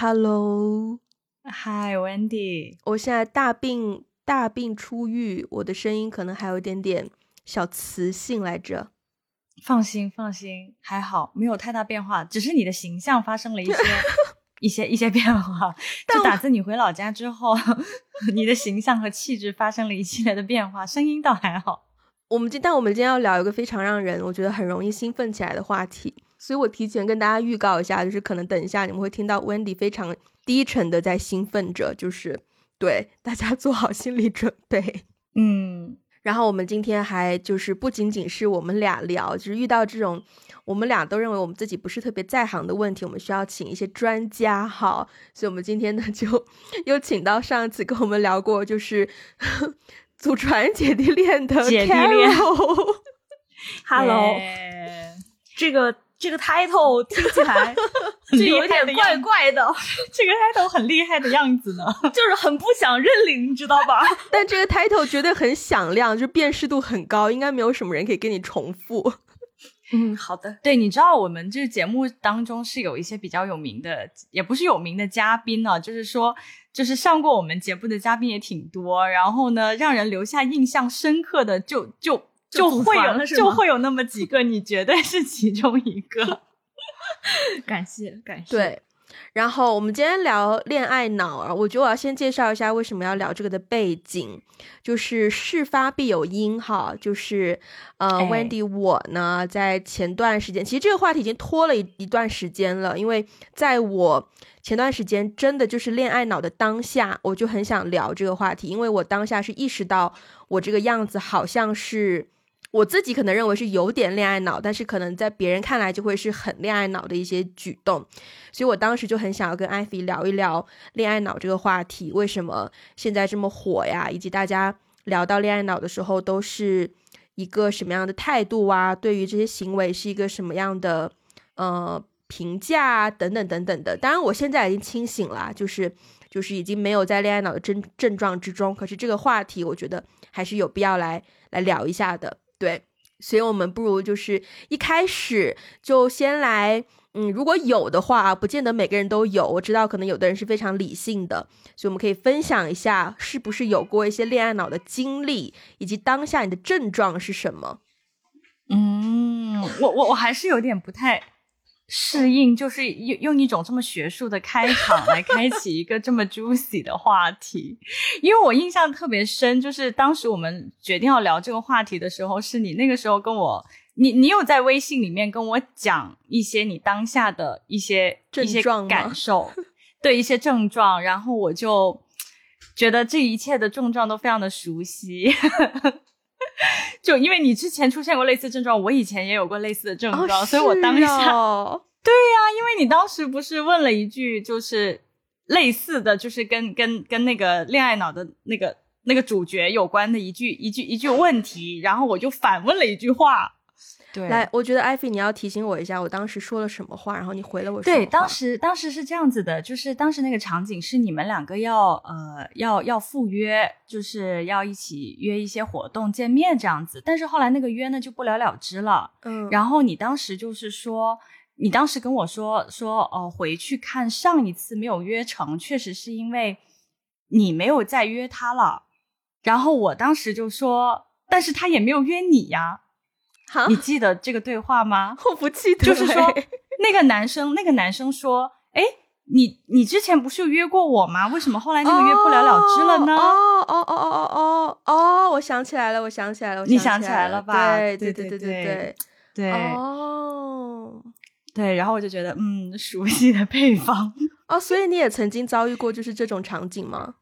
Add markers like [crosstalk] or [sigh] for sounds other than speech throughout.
Hello，嗨，Wendy，我现在大病大病初愈，我的声音可能还有一点点小磁性来着。放心，放心，还好，没有太大变化，只是你的形象发生了一些 [laughs] 一些一些变化。就打自你回老家之后，[laughs] 你的形象和气质发生了一系列的变化，声音倒还好。我们今但我们今天要聊一个非常让人我觉得很容易兴奋起来的话题，所以我提前跟大家预告一下，就是可能等一下你们会听到 Wendy 非常低沉的在兴奋着，就是对大家做好心理准备。嗯，然后我们今天还就是不仅仅是我们俩聊，就是遇到这种我们俩都认为我们自己不是特别在行的问题，我们需要请一些专家哈，所以我们今天呢就又请到上一次跟我们聊过就是。祖传姐弟恋的姐弟恋，Hello，这个这个 title 听起来 [laughs] 就有点怪怪的，[laughs] 这个 title 很厉害的样子呢，[laughs] 就是很不想认领，你知道吧？但这个 title 绝对很响亮，就辨识度很高，应该没有什么人可以跟你重复。嗯，好的。对，你知道我们这个节目当中是有一些比较有名的，也不是有名的嘉宾呢，就是说。就是上过我们节目的嘉宾也挺多，然后呢，让人留下印象深刻的就就就会有就会有那么几个，你绝对是其中一个。[laughs] 感谢感谢。对，然后我们今天聊恋爱脑啊，我觉得我要先介绍一下为什么要聊这个的背景，就是事发必有因哈，就是呃，Wendy 我呢在前段时间，其实这个话题已经拖了一一段时间了，因为在我。前段时间真的就是恋爱脑的当下，我就很想聊这个话题，因为我当下是意识到我这个样子好像是我自己可能认为是有点恋爱脑，但是可能在别人看来就会是很恋爱脑的一些举动，所以我当时就很想要跟艾菲聊一聊恋爱脑这个话题，为什么现在这么火呀，以及大家聊到恋爱脑的时候都是一个什么样的态度啊，对于这些行为是一个什么样的呃。评价啊，等等等等的。当然，我现在已经清醒了，就是就是已经没有在恋爱脑的症症状之中。可是这个话题，我觉得还是有必要来来聊一下的。对，所以我们不如就是一开始就先来，嗯，如果有的话，不见得每个人都有。我知道可能有的人是非常理性的，所以我们可以分享一下，是不是有过一些恋爱脑的经历，以及当下你的症状是什么？嗯，我我我还是有点不太。适应就是用用一种这么学术的开场来开启一个这么 juicy 的话题，因为我印象特别深，就是当时我们决定要聊这个话题的时候，是你那个时候跟我，你你有在微信里面跟我讲一些你当下的一些症状感 [laughs] 受，对一些症状，然后我就觉得这一切的症状都非常的熟悉，[laughs] 就因为你之前出现过类似症状，我以前也有过类似的症状，所以我当下。对呀，因为你当时不是问了一句，就是类似的就是跟跟跟那个恋爱脑的那个那个主角有关的一句一句一句问题，然后我就反问了一句话。对，来，我觉得艾菲你要提醒我一下，我当时说了什么话，然后你回了我。对，当时当时是这样子的，就是当时那个场景是你们两个要呃要要赴约，就是要一起约一些活动见面这样子，但是后来那个约呢就不了了之了。嗯，然后你当时就是说。你当时跟我说说哦，回去看上一次没有约成，确实是因为你没有再约他了。然后我当时就说，但是他也没有约你呀。你记得这个对话吗？[laughs] 我不记得。就是说，那个男生，那个男生说，哎，你你之前不是有约过我吗？为什么后来那个约不了了之了呢？哦哦哦哦哦哦哦，我想起来了，我想起来了，你想起来了吧？对对对对对对对。哦。对，然后我就觉得，嗯，熟悉的配方哦，所以你也曾经遭遇过就是这种场景吗？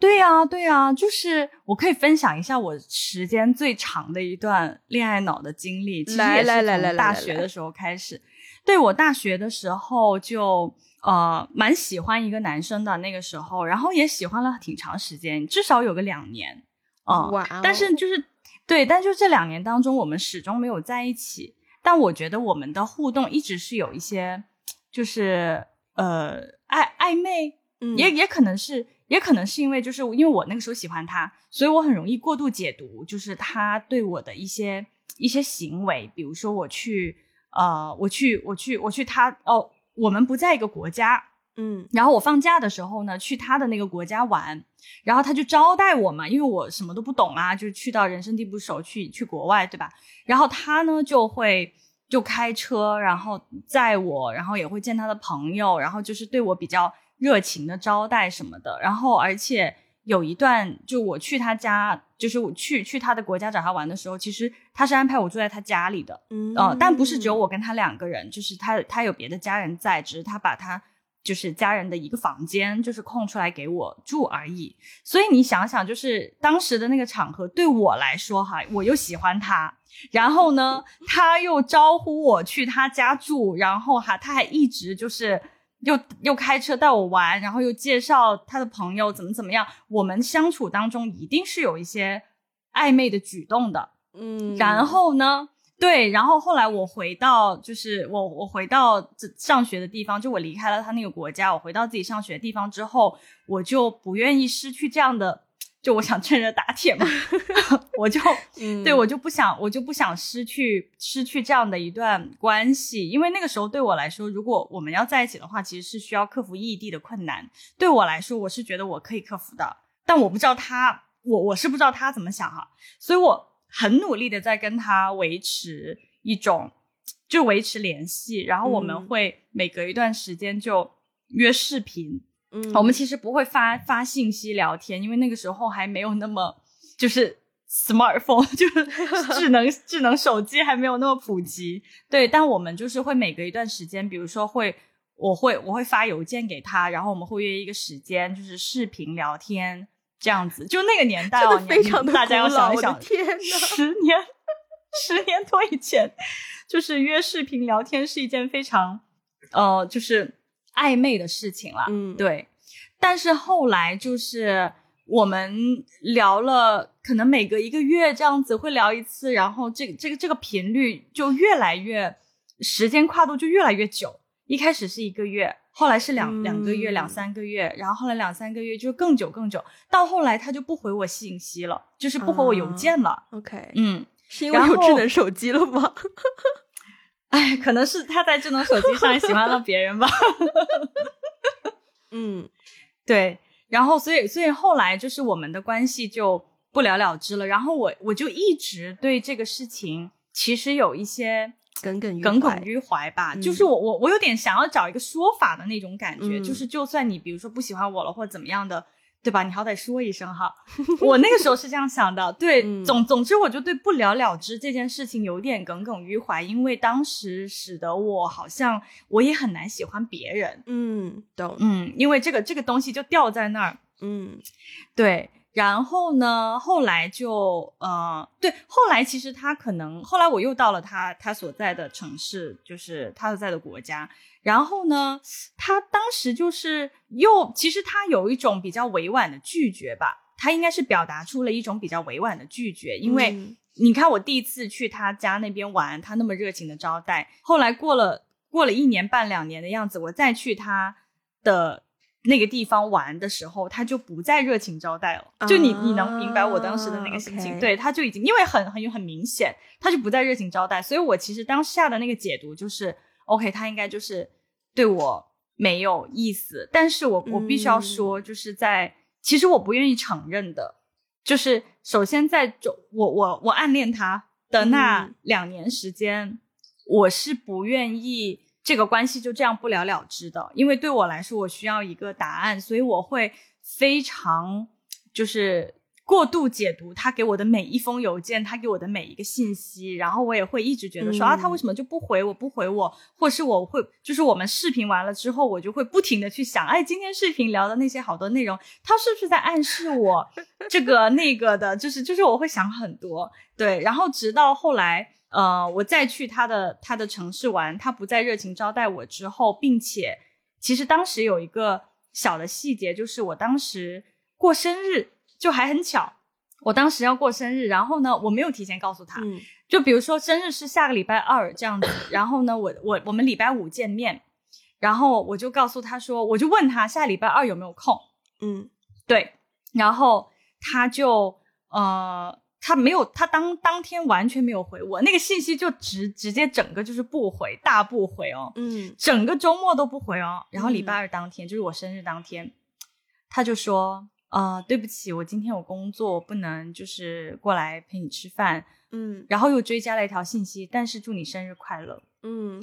对呀，对呀，就是我可以分享一下我时间最长的一段恋爱脑的经历，其实也是从大学的时候开始。对我大学的时候就呃蛮喜欢一个男生的那个时候，然后也喜欢了挺长时间，至少有个两年啊。哇！但是就是对，但就这两年当中，我们始终没有在一起。但我觉得我们的互动一直是有一些，就是呃暧暧昧，也也可能是，也可能是因为就是因为我那个时候喜欢他，所以我很容易过度解读，就是他对我的一些一些行为，比如说我去呃我去我去我去他哦，我们不在一个国家，嗯然后我放假的时候呢，去他的那个国家玩，然后他就招待我嘛，因为我什么都不懂啊，就是去到人生地不熟，去去国外，对吧？然后他呢就会就开车，然后载我，然后也会见他的朋友，然后就是对我比较热情的招待什么的。然后而且有一段，就我去他家，就是我去去他的国家找他玩的时候，其实他是安排我住在他家里的，嗯呃，但不是只有我跟他两个人，就是他他有别的家人在，只是他把他就是家人的一个房间就是空出来给我住而已。所以你想想，就是当时的那个场合对我来说哈，我又喜欢他，然后呢，他又招呼我去他家住，然后哈，他还一直就是。又又开车带我玩，然后又介绍他的朋友怎么怎么样，我们相处当中一定是有一些暧昧的举动的。嗯，然后呢，对，然后后来我回到，就是我我回到这上学的地方，就我离开了他那个国家，我回到自己上学的地方之后，我就不愿意失去这样的，就我想趁热打铁嘛，[laughs] 我就嗯对我就不想，我就不想失去失去这样的一段关系，因为那个时候对我来说，如果我们要在一起的话，其实是需要克服异地的困难。对我来说，我是觉得我可以克服的，但我不知道他，我我是不知道他怎么想哈、所以我很努力的在跟他维持一种，就维持联系，然后我们嗯。会每隔一段时间就约视频，嗯我们其实不会发发信息聊天，因为那个时候还没有那么就是 smartphone，[laughs] 就是 [laughs] 智能智能手机还没有那么普及。对，但我们就是会每隔一段时间，比如说会我会我会发邮件给他，然后我们会约一个时间，就是视频聊天这样子。就那个年代哦，非常的大家要想一想，天 [laughs] 呐十年十年多以前，就是约视频聊天是一件非常呃就是暧昧的事情了。嗯，对，但是后来就是我们聊了，可能每隔一个月这样子会聊一次，然后这个这个这个频率就越来越，时间跨度就越来越久。一开始是一个月，后来是两、两个月、嗯两三个月，然后后来两三个月就更久更久，到后来他就不回我信息了，就是不回我邮件了。OK，嗯，是因为有智能手机了吗？[laughs] 哎，可能是他在智能手机上喜欢了别人吧。[laughs] 嗯对，然后所以所以后来就是我们的关系就不了了之了。然后我我就一直对这个事情其实有一些耿耿于耿怀耿于怀吧，嗯就是我我我有点想要找一个说法的那种感觉，嗯就是就算你比如说不喜欢我了或者怎么样的。对吧？你好歹说一声哈。我那个时候是这样想的，对，嗯总总之我就对不了了之这件事情有点耿耿于怀，因为当时使得我好像我也很难喜欢别人，嗯，懂，嗯，因为这个这个东西就掉在那儿，嗯对，然后呢，后来就呃，对，后来其实他可能后来我又到了他他所在的城市，就是他所在的国家。然后呢，他当时就是又其实他有一种比较委婉的拒绝吧，他应该是表达出了一种比较委婉的拒绝，因为嗯你看我第一次去他家那边玩，他那么热情的招待，后来过了过了一年半两年的样子，我再去他的那个地方玩的时候，他就不再热情招待了。就你你能明白我当时的那个心情？对，他就已经因为很很有很明显，他就不再热情招待，所以我其实当下的那个解读就是，OK，他应该就是对我没有意思。但是我我必须要说，就是在其实我不愿意承认的，就是首先在就我我我暗恋他的那嗯两年时间，我是不愿意这个关系就这样不了了之的，因为对我来说，我需要一个答案，所以我会非常就是过度解读他给我的每一封邮件，他给我的每一个信息，然后我也会一直觉得说、嗯啊，他为什么就不回我，不回我，或是我会就是我们视频完了之后，我就会不停的去想，哎，今天视频聊的那些好多内容，他是不是在暗示我这个那个的，就是就是我会想很多，对，然后直到后来。呃，我再去他的他的城市玩，他不再热情招待我之后，并且其实当时有一个小的细节，就是我当时过生日，就还很巧，我当时要过生日，然后呢，我没有提前告诉他，嗯。就比如说生日是下个礼拜二这样子，然后呢，我我我们礼拜五见面，然后我就告诉他说，我就问他下礼拜二有没有空，嗯。对，然后他就呃，他没有，他当当天完全没有回我那个信息，就直直接整个就是不回，大不回哦，嗯整个周末都不回哦。然后礼拜二当天，就是我生日当天，他就说，呃，对不起，我今天有工作，不能就是过来陪你吃饭。嗯然后又追加了一条信息，但是祝你生日快乐。嗯，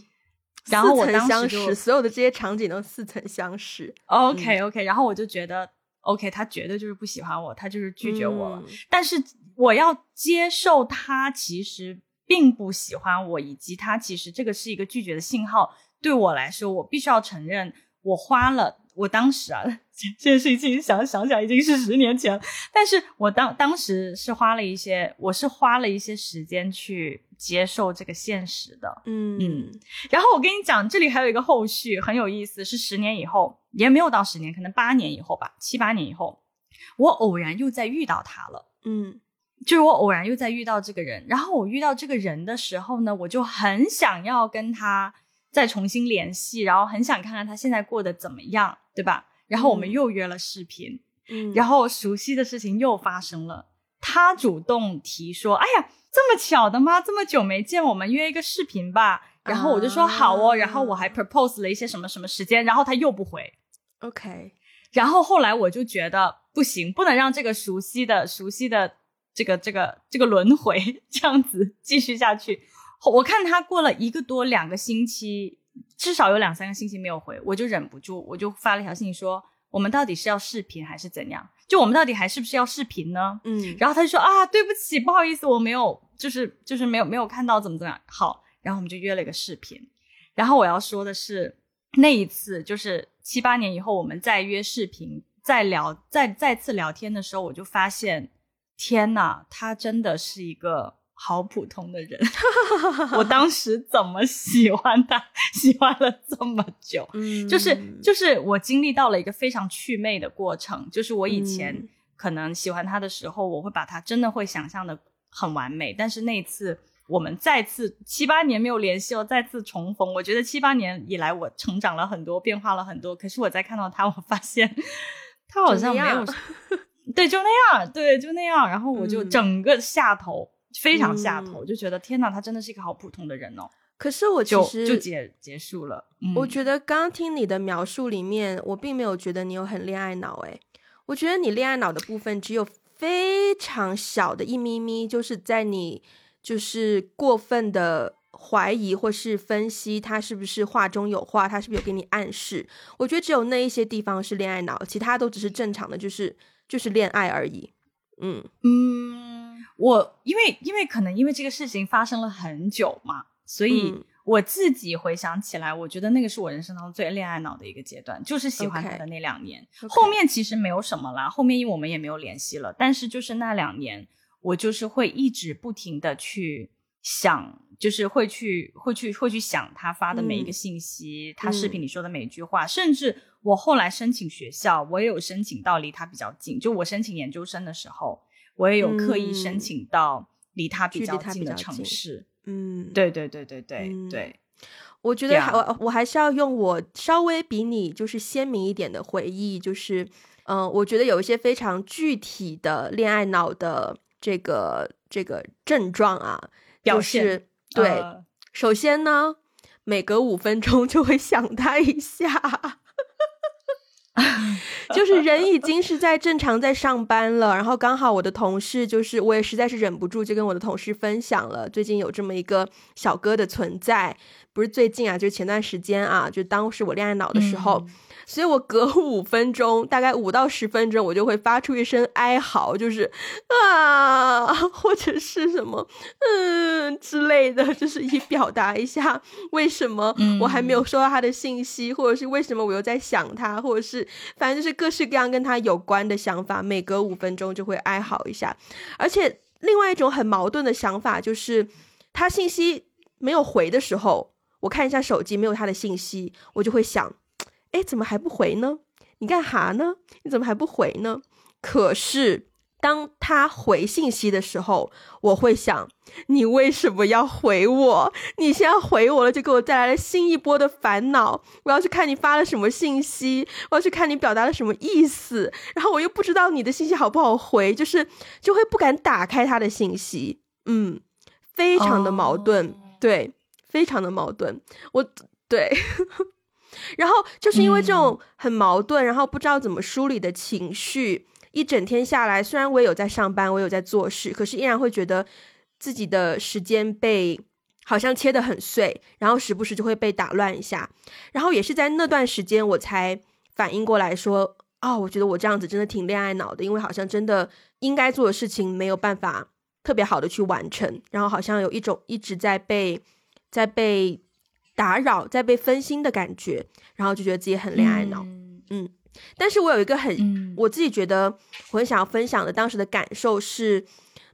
然后我当时就识，所有的这些场景都似曾相识，OK OK，然后我就觉得 OK，他绝对就是不喜欢我，他就是拒绝我了。嗯但是我要接受他其实并不喜欢我，以及他其实这个是一个拒绝的信号。对我来说，我必须要承认，我花了我当时啊，[laughs] 这这件事情想想想已经是十年前了，但是我当当时是花了一些，我是花了一些时间去接受这个现实的。嗯嗯然后我跟你讲，这里还有一个后续很有意思，是十年以后，也没有到十年，可能八年以后吧，七八年以后，我偶然又再遇到他了。嗯就是我偶然又在遇到这个人，然后我遇到这个人的时候呢，我就很想要跟他再重新联系，然后很想看看他现在过得怎么样，对吧？然后我们嗯。又约了视频，嗯，然后熟悉的事情又发生了，他主动提说：“哎呀，这么巧的吗？这么久没见，我们约一个视频吧。”然后我就说好哦，然后我还 propose 了一些什么什么时间，然后他又不回，OK，然后后来我就觉得不行，不能让这个熟悉的、熟悉的这个、这个、这个轮回这样子继续下去。我看他过了一个多两个星期，至少有两三个星期没有回，我就忍不住，我就发了一条信息说：我们到底是要视频还是怎样？就我们到底还是不是要视频呢？嗯，然后他就说啊，对不起，不好意思，我没有，就是就是没有没有看到怎么怎么样。好，然后我们就约了一个视频。然后我要说的是，那一次就是七八年以后，我们再约视频，再聊，再再次聊天的时候，我就发现，天呐，他真的是一个好普通的人。[laughs] 我当时怎么喜欢他，喜欢了这么久？嗯就是就是我经历到了一个非常祛魅的过程，就是我以前嗯可能喜欢他的时候，我会把他真的会想象的很完美，但是那一次我们再次七八年没有联系了，再次重逢，我觉得七八年以来我成长了很多，变化了很多，可是我再看到他，我发现 [laughs] 他好像没有对，就那样，对，就那样，然后我就嗯整个下头。非常下头，嗯就觉得天哪，他真的是一个好普通的人哦，可是我其就实就结结束了。嗯、我觉得刚刚听你的描述里面，我并没有觉得你有很恋爱脑，诶，我觉得你恋爱脑的部分只有非常小的一咪咪，就是在你就是过分的怀疑或是分析他是不是话中有话，他是不是有给你暗示。我觉得只有那一些地方是恋爱脑，其他都只是正常的，就是就是恋爱而已。嗯。嗯，我因为因为可能因为这个事情发生了很久嘛，所以嗯。我自己回想起来，我觉得那个是我人生当中最恋爱脑的一个阶段，就是喜欢他的那两年。后面其实没有什么啦，后面因为我们也没有联系了，但是就是那两年，我就是会一直不停的去想，就是会去会去会去想他发的每一个嗯。信息，他视频里说的每一句话，甚至我后来申请学校，我也有申请到离他比较近，就我申请研究生的时候，我也有刻意申嗯请到离他比较近的城市。嗯，对对对对对、嗯对，我觉得还我我还是要用我稍微比你就是鲜明一点的回忆，就是嗯、呃我觉得有一些非常具体的恋爱脑的这个这个症状啊，就表现是对，呃首先呢，每隔五分钟就会想他一下。[laughs] 就是人已经是在正常在上班了，然后刚好我的同事就是我也实在是忍不住，就跟我的同事分享了最近有这么一个小哥的存在，不是最近啊，就是前段时间啊，就当时我恋爱脑的时候，嗯所以我隔五分钟，大概五到十分钟，我就会发出一声哀嚎，就是啊，或者是什么嗯之类的，就是以表达一下为什么我还没有收到他的信息，或者是为什么我又在想他，或者是反正就是各式各样跟他有关的想法，每隔五分钟就会哀嚎一下。而且另外一种很矛盾的想法就是，他信息没有回的时候，我看一下手机没有他的信息，我就会想。哎，怎么还不回呢？你干哈呢？你怎么还不回呢？可是当他回信息的时候，我会想，你为什么要回我？你现在回我了，就给我带来了新一波的烦恼。我要去看你发了什么信息，我要去看你表达了什么意思，然后我又不知道你的信息好不好回，就是就会不敢打开他的信息。嗯，非常的矛盾，对，非常的矛盾。我对，[laughs] 然后就是因为这种很矛盾，然后不知道怎么梳理的情绪。一整天下来，虽然我有在上班，我有在做事，可是依然会觉得自己的时间被好像切得很碎，然后时不时就会被打乱一下。然后也是在那段时间，我才反应过来说：“哦，我觉得我这样子真的挺恋爱脑的，因为好像真的应该做的事情没有办法特别好的去完成，然后好像有一种一直在被在被打扰、在被分心的感觉，然后就觉得自己很恋爱脑。”嗯。但是我有一个很，我自己觉得我很想要分享的当时的感受是，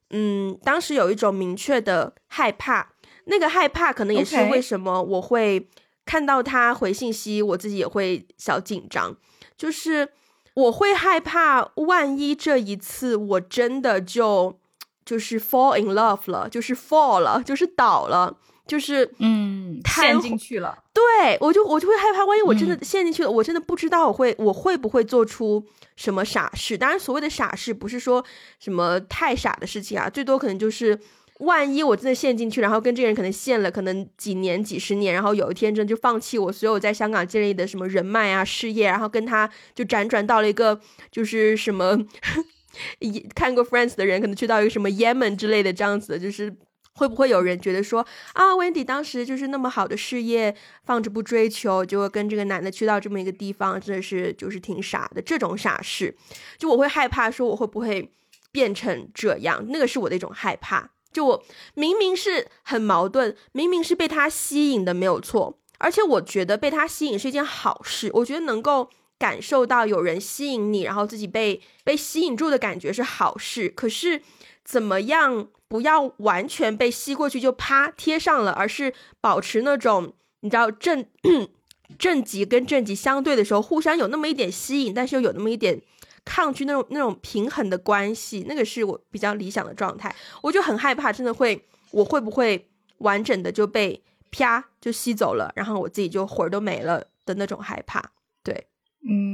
嗯，当时有一种明确的害怕，那个害怕可能也是为什么我会看到他回信息，我自己也会小紧张，就是我会害怕，万一这一次我真的就就是 fall in love 了，就是 fall 了，就是倒了。就是嗯，陷进去了。对我就我就会害怕，万一我真的陷进去了，我真的不知道我会我会不会做出什么傻事。当然，所谓的傻事不是说什么太傻的事情啊，最多可能就是万一我真的陷进去，然后跟这个人可能陷了可能几年几十年，然后有一天真的就放弃我所有在香港建立的什么人脉啊事业，然后跟他就辗转到了一个就是什么 [laughs] 看过 Friends 的人可能去到一个什么 Yemen 之类的这样子的，就是。会不会有人觉得说啊，Wendy 当时就是那么好的事业放着不追求，就跟这个男的去到这么一个地方，真的是就是挺傻的。这种傻事，就我会害怕说我会不会变成这样，那个是我的一种害怕。就我明明是很矛盾，明明是被他吸引的没有错，而且我觉得被他吸引是一件好事。我觉得能够感受到有人吸引你，然后自己被被吸引住的感觉是好事。可是怎么样？不要完全被吸过去就啪贴上了，而是保持那种你知道正正极跟正极相对的时候，互相有那么一点吸引，但是又有那么一点抗拒那种那种平衡的关系，那个是我比较理想的状态。我就很害怕，真的会我会不会完整的就被啪就吸走了，然后我自己就魂儿都没了的那种害怕。对，嗯。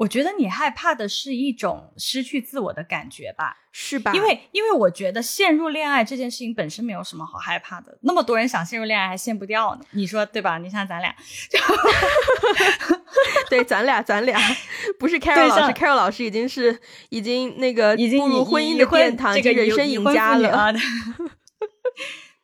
我觉得你害怕的是一种失去自我的感觉吧，是吧？因为因为我觉得陷入恋爱这件事情本身没有什么好害怕的，那么多人想陷入恋爱还陷不掉呢，你说对吧？你像咱俩，[laughs] [laughs] 对，咱俩咱俩不是 Carol 老师，Carol 老师已经是已经那个已经步入婚姻的殿堂，这个人生赢家了。[laughs]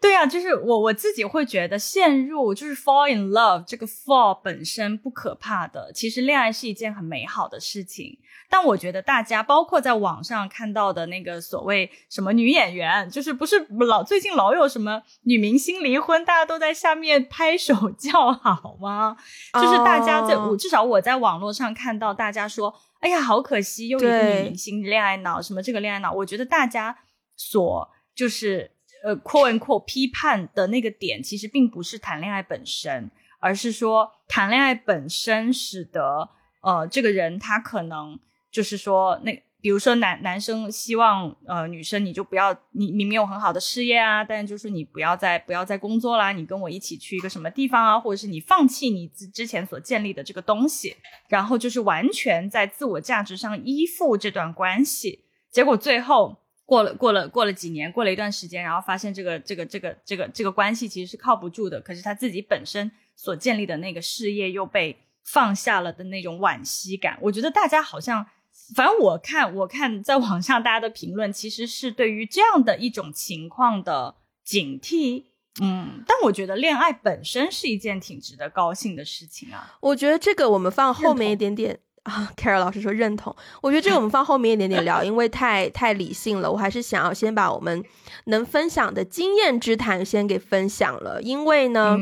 对啊，就是我我自己会觉得陷入就是 fall in love 这个 fall 本身不可怕的，其实恋爱是一件很美好的事情。但我觉得大家包括在网上看到的那个所谓什么女演员，就是不是老最近老有什么女明星离婚，大家都在下面拍手叫好吗？就是大家在我至少我在网络上看到大家说，哎呀好可惜，又一个女明星恋爱脑，什么这个恋爱脑，我觉得大家所就是。呃，quote and quote 批判的那个点，其实并不是谈恋爱本身，而是说谈恋爱本身使得呃这个人他可能就是说那比如说男男生希望呃女生你就不要你你没有很好的事业啊，但就是你不要再不要再工作啦，你跟我一起去一个什么地方啊，或者是你放弃你之之前所建立的这个东西，然后就是完全在自我价值上依附这段关系，结果最后。过了过了过了几年，过了一段时间，然后发现这个这个这个这个这个关系其实是靠不住的。可是他自己本身所建立的那个事业又被放下了的那种惋惜感，我觉得大家好像，反正我看我看在网上大家的评论，其实是对于这样的一种情况的警惕。嗯，但我觉得恋爱本身是一件挺值得高兴的事情啊。我觉得这个我们放后面一点点。啊，Carol 老师说认同，我觉得这个我们放后面一点点聊，[laughs] 因为太太理性了。我还是想要先把我们能分享的经验之谈先给分享了，因为呢，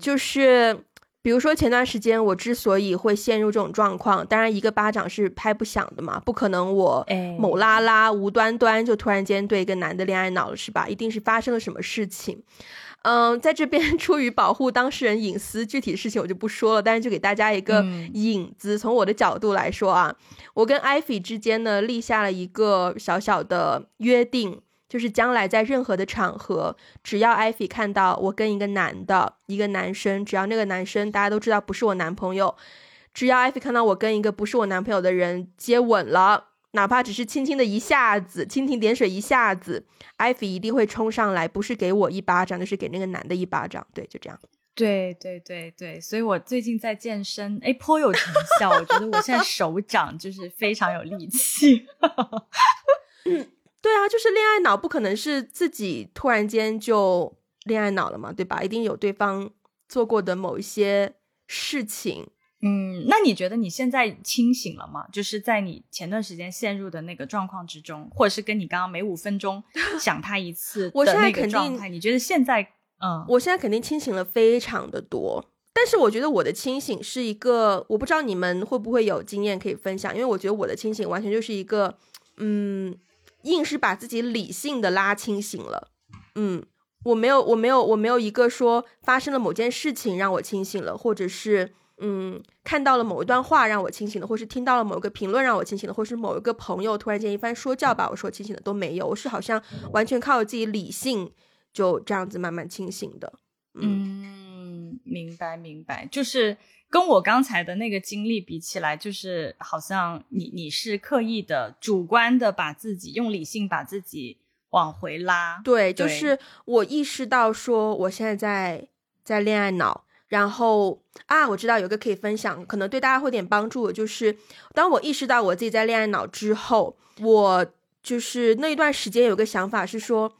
就是比如说前段时间我之所以会陷入这种状况，当然一个巴掌是拍不响的嘛，不可能我某拉拉无端端就突然间对一个男的恋爱脑了，是吧？一定是发生了什么事情。嗯，在这边 [laughs] 出于保护当事人隐私，具体的事情我就不说了，但是就给大家一个影子。从我的角度来说啊，我跟艾菲之间呢立下了一个小小的约定。就是将来在任何的场合，只要艾菲看到我跟一个男的，一个男生，只要那个男生大家都知道不是我男朋友，只要艾菲看到我跟一个不是我男朋友的人接吻了，哪怕只是轻轻的一下子，蜻蜓点水一下子，艾菲一定会冲上来，不是给我一巴掌，就是给那个男的一巴掌。对，就这样。对对对对，所以我最近在健身，哎，颇有成效。我觉得我现在手掌就是非常有力气。[laughs] 对啊，就是恋爱脑不可能是自己突然间就恋爱脑了嘛，对吧？一定有对方做过的某一些事情。嗯，那你觉得你现在清醒了吗？就是在你前段时间陷入的那个状况之中，或者是跟你刚刚每五分钟 [laughs] 想他一次的那个状态，你觉得现在，嗯，我现在肯定清醒了非常的多。但是我觉得我的清醒是一个，我不知道你们会不会有经验可以分享，因为我觉得我的清醒完全就是一个，嗯。硬是把自己理性的拉清醒了，嗯，我没有，我没有，我没有一个说发生了某件事情让我清醒了，或者是嗯看到了某一段话让我清醒了，或是听到了某一个评论让我清醒了，或是某一个朋友突然间一番说教把我说清醒了都没有，我是好像完全靠自己理性就这样子慢慢清醒的，嗯，明白明白，就是。跟我刚才的那个经历比起来，就是好像你你是刻意的、主观的把自己用理性把自己往回拉。对，就是我意识到说我现在在在恋爱脑，然后啊，我知道有个可以分享，可能对大家会有点帮助，就是当我意识到我自己在恋爱脑之后，我就是那一段时间有个想法是说。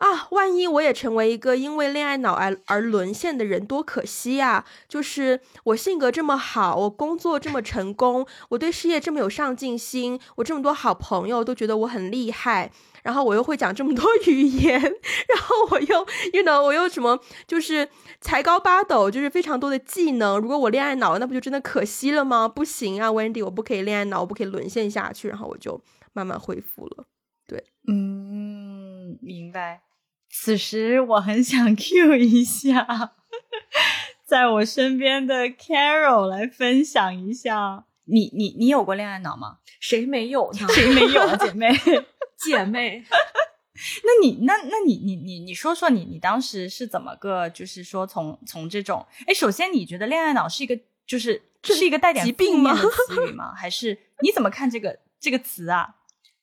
啊，万一我也成为一个因为恋爱脑而而沦陷的人，多可惜呀！就是我性格这么好，我工作这么成功，我对事业这么有上进心，我这么多好朋友都觉得我很厉害，然后我又会讲这么多 [laughs] 语言，然后我又，you know，我又什么，就是才高八斗，就是非常多的技能。如果我恋爱脑，那不就真的可惜了吗？不行啊，Wendy，我不可以恋爱脑，我不可以沦陷下去。然后我就慢慢恢复了。对，嗯，明白。此时我很想 [laughs] Q 一下，在我身边的 Carol 来分享一下，你你你有过恋爱脑吗？谁没有呢？[laughs] 谁没有啊，姐妹 [laughs] 姐妹？那你那那你你你你说说你你当时是怎么个就是说从从这种哎，首先你觉得恋爱脑是一个就是是一个带点疾病吗？词语吗？还是你怎么看这个这个词啊？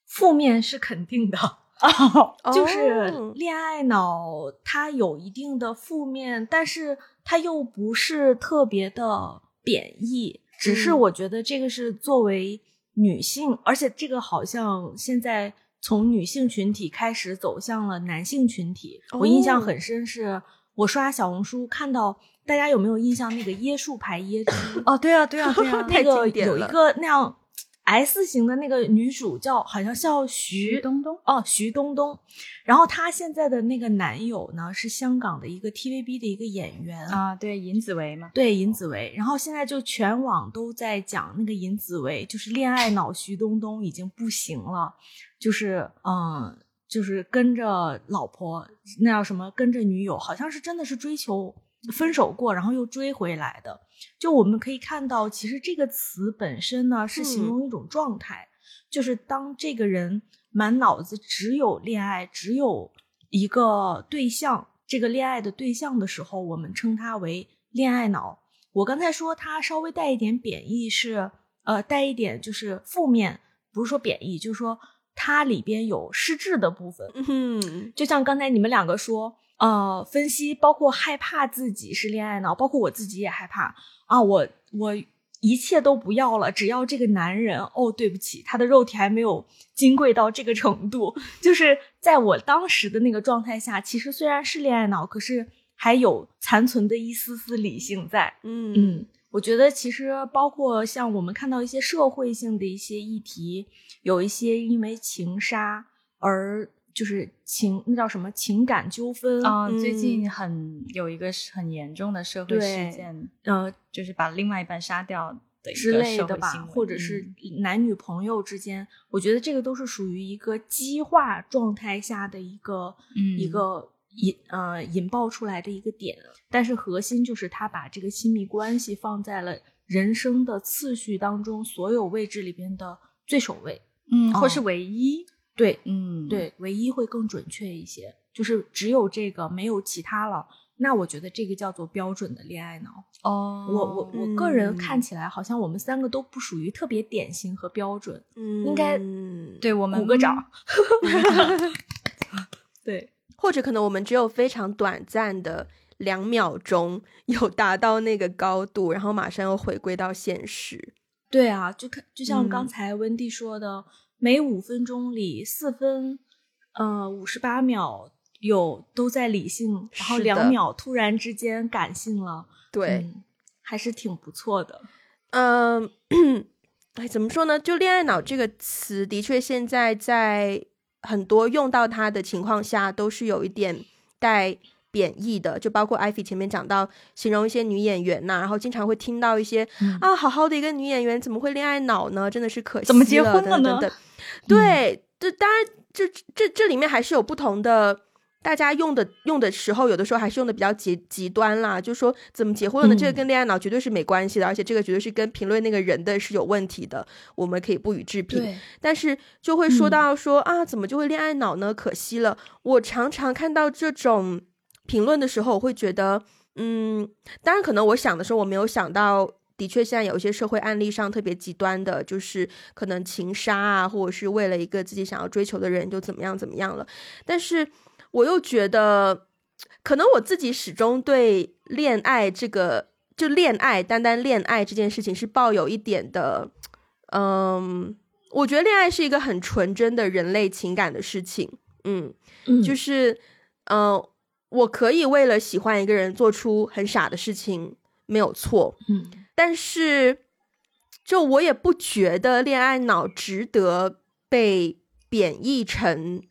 负面是肯定的。[laughs] 哦，就是恋爱脑，它有一定的负面，但是它又不是特别的贬义。只是我觉得这个是作为女性，而且这个好像现在从女性群体开始走向了男性群体。我印象很深，是我刷小红书看到，大家有没有印象那个椰树牌椰汁？哦，对啊，对啊，对啊，[laughs] 那个有一个那样。S 型的那个女主叫好像叫徐冬冬哦，徐冬冬。然后她现在的那个男友呢是香港的一个 TVB 的一个演员啊，对，尹子维嘛，对，尹子维。然后现在就全网都在讲那个尹子维，就是恋爱脑徐冬冬已经不行了，就是嗯，就是跟着老婆那叫什么，跟着女友，好像是真的是追求。分手过，然后又追回来的，就我们可以看到，其实这个词本身呢是形容一种状态，就是当这个人满脑子只有恋爱，只有一个对象，这个恋爱的对象的时候，我们称他为恋爱脑。我刚才说他稍微带一点贬义，是呃带一点就是负面，不是说贬义，就是说它里边有失智的部分。嗯，就像刚才你们两个说。呃，分析包括害怕自己是恋爱脑，包括我自己也害怕啊！我我一切都不要了，只要这个男人。哦，对不起，他的肉体还没有金贵到这个程度。就是在我当时的那个状态下，其实虽然是恋爱脑，可是还有残存的一丝丝理性在。嗯嗯，我觉得其实包括像我们看到一些社会性的一些议题，有一些因为情杀而。就是情那叫什么情感纠纷啊、最嗯近。很有一个是很严重的社会事件，呃就是把另外一半杀掉的之类的吧或者是嗯。男女朋友之间，我觉得这个都是属于一个激化状态下的一个、嗯。一个引呃引爆出来的一个点，但是核心就是他把这个亲密关系放在了人生的次序当中所有位置里边的最首位，嗯，或哦是唯一，对嗯，对，唯一会更准确一些，就是只有这个没有其他了。那我觉得这个叫做标准的恋爱脑。哦，我我我个人嗯看起来好像我们三个都不属于特别典型和标准，嗯，应该对我们鼓个掌。对，[laughs] 或者可能我们只有非常短暂的两秒钟有达到那个高度，然后马上又回归到现实。对啊，就看就像嗯刚才温蒂说的，每五分钟里四分，呃，五十八秒有都在理性，然后两秒突然之间感性了，对，嗯还是挺不错的。嗯，[coughs] 哎，怎么说呢？就“恋爱脑”这个词，的确现在在很多用到它的情况下，都是有一点带贬义的。就包括艾菲前面讲到，形容一些女演员呐、然后经常会听到一些、嗯啊，好好的一个女演员怎么会恋爱脑呢？真的是可惜怎么结了婚了呢等等等。对，这当然，这这这里面还是有不同的。大家用的用的时候，有的时候还是用的比较极极端啦，就说怎么结婚了呢？这个嗯跟恋爱脑绝对是没关系的，而且这个绝对是跟评论那个人的是有问题的，我们可以不予置评。但是就会说嗯到说、啊，怎么就会恋爱脑呢？可惜了。我常常看到这种评论的时候，我会觉得，嗯，当然可能我想的时候，我没有想到。的确，现在有一些社会案例上特别极端的，就是可能情杀啊，或者是为了一个自己想要追求的人就怎么样怎么样了。但是我又觉得，可能我自己始终对恋爱这个，就恋爱单单恋爱这件事情是抱有一点的，嗯，我觉得恋爱是一个很纯真的人类情感的事情，嗯，嗯就是，嗯、我可以为了喜欢一个人做出很傻的事情，没有错，嗯。但是，就我也不觉得恋爱脑值得被贬义成，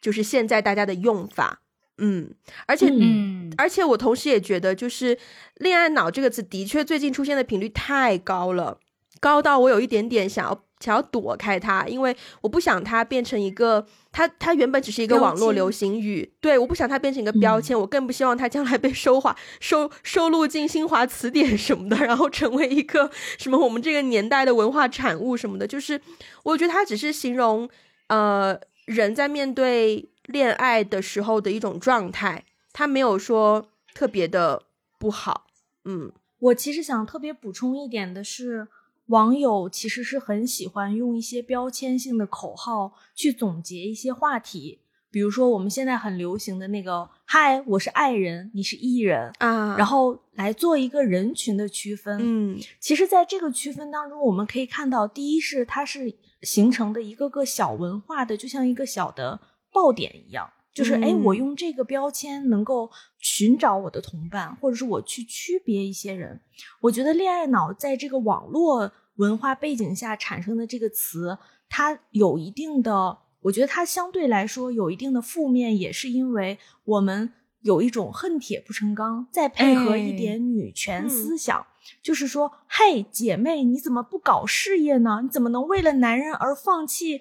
就是现在大家的用法，嗯，而且，嗯，而且我同时也觉得，就是“恋爱脑”这个词的确最近出现的频率太高了，高到我有一点点想要想要躲开它，因为我不想它变成一个，它它原本只是一个网络流行语，对，我不想它变成一个标签，我更不希望它将来被收华收收录进新华词典什么的，然后成为一个什么我们这个年代的文化产物什么的，就是我觉得它只是形容呃人在面对恋爱的时候的一种状态，它没有说特别的不好，嗯。我其实想特别补充一点的是，网友其实是很喜欢用一些标签性的口号去总结一些话题，比如说我们现在很流行的那个“嗨，我是爱人，你是艺人”，啊，然后来做一个人群的区分。嗯。其实，在这个区分当中，我们可以看到，第一是它是形成的一个个小文化的，就像一个小的爆点一样，就是哎、嗯。我用这个标签能够寻找我的同伴，或者是我去区别一些人。我觉得恋爱脑在这个网络文化背景下产生的这个词，它有一定的，我觉得它相对来说有一定的负面，也是因为我们有一种恨铁不成钢，再配合一哎点女权嗯思想。就是说，嘿，姐妹，你怎么不搞事业呢？你怎么能为了男人而放弃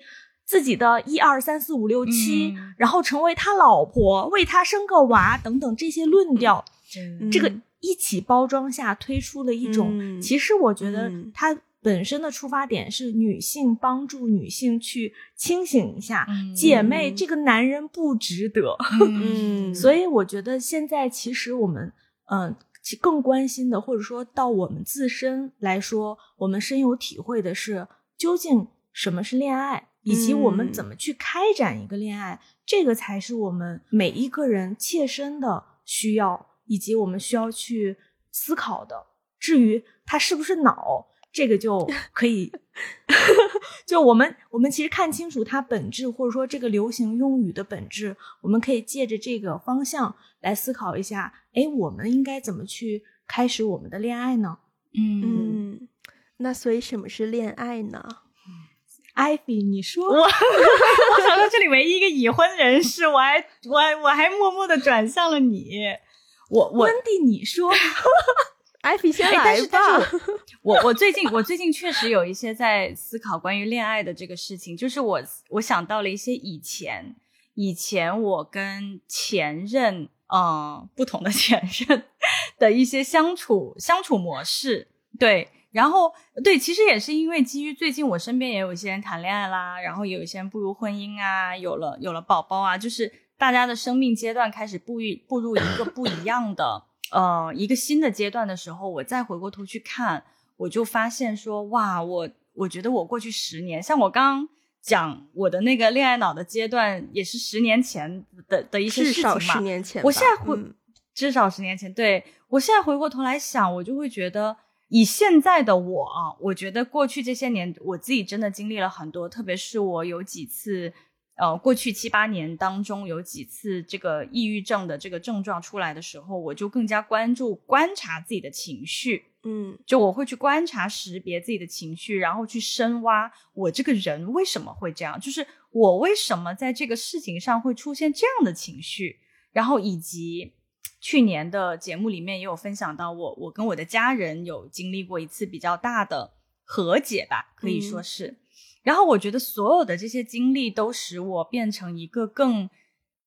自己的一二三四五六七，嗯。然后成为他老婆，为他生个娃等等这些论调？嗯。这个嗯一起包装下推出了一种，嗯。其实我觉得嗯。它本身的出发点是女性帮助女性去清醒一下，嗯。姐妹，这个男人不值得。嗯，[laughs] 所以我觉得现在其实我们，嗯、其更关心的，或者说到我们自身来说，我们深有体会的是，究竟什么是恋爱，以及我们嗯怎么去开展一个恋爱，这个才是我们每一个人切身的需要，以及我们需要去思考的。至于它是不是脑，这个就可以，[laughs] 就我们我们其实看清楚它本质，或者说这个流行用语的本质，我们可以借着这个方向来思考一下，哎，我们应该怎么去开始我们的恋爱呢？嗯嗯，那所以什么是恋爱呢？艾比，你说，我 [laughs] 我想到这里唯一一个已婚人士，我还我还我还默默的转向了你，我我温蒂，你说，[laughs] 艾比先哎但来是但吧。是我我我最近我最近确实有一些在思考关于恋爱的这个事情，就是我我想到了一些以前以前我跟前任嗯不同的前任 [laughs] 的一些相处相处模式，对。然后，对，其实也是因为基于最近我身边也有一些人谈恋爱啦，然后也有一些人步入婚姻啊，有了有了宝宝啊，就是大家的生命阶段开始步入步入一个不一样的呃一个新的阶段的时候，我再回过头去看，我就发现说，哇，我我觉得我过去十年，像我刚刚讲我的那个恋爱脑的阶段，也是十年前的的一些事情嘛。少十年前，我现在回、嗯至少十年前，对我现在回过头来想，我就会觉得，以现在的我啊，我觉得过去这些年，我自己真的经历了很多，特别是我有几次，呃，过去七八年当中有几次这个抑郁症的这个症状出来的时候，我就更加关注观察自己的情绪，嗯。就我会去观察、识别自己的情绪，然后去深挖我这个人为什么会这样，就是我为什么在这个事情上会出现这样的情绪，然后以及去年的节目里面也有分享到我，我跟我的家人有经历过一次比较大的和解吧，可以说是。然后我觉得所有的这些经历都使我变成一个更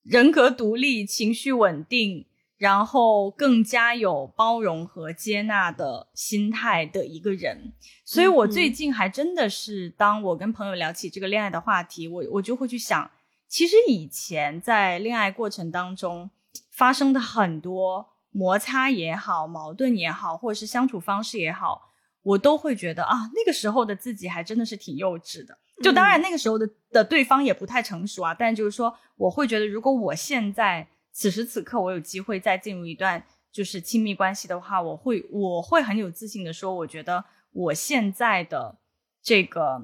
人格独立、情绪稳定，然后更加有包容和接纳的心态的一个人。所以我最近还真的是，当我跟朋友聊起这个恋爱的话题，我我就会去想，其实以前在恋爱过程当中发生的很多摩擦也好、矛盾也好，或者是相处方式也好，我都会觉得啊，那个时候的自己还真的是挺幼稚的。就当然那个时候的的对方也不太成熟啊，但就是说，我会觉得，如果我现在此时此刻我有机会再进入一段就是亲密关系的话，我会我会很有自信的说，我觉得我现在的这个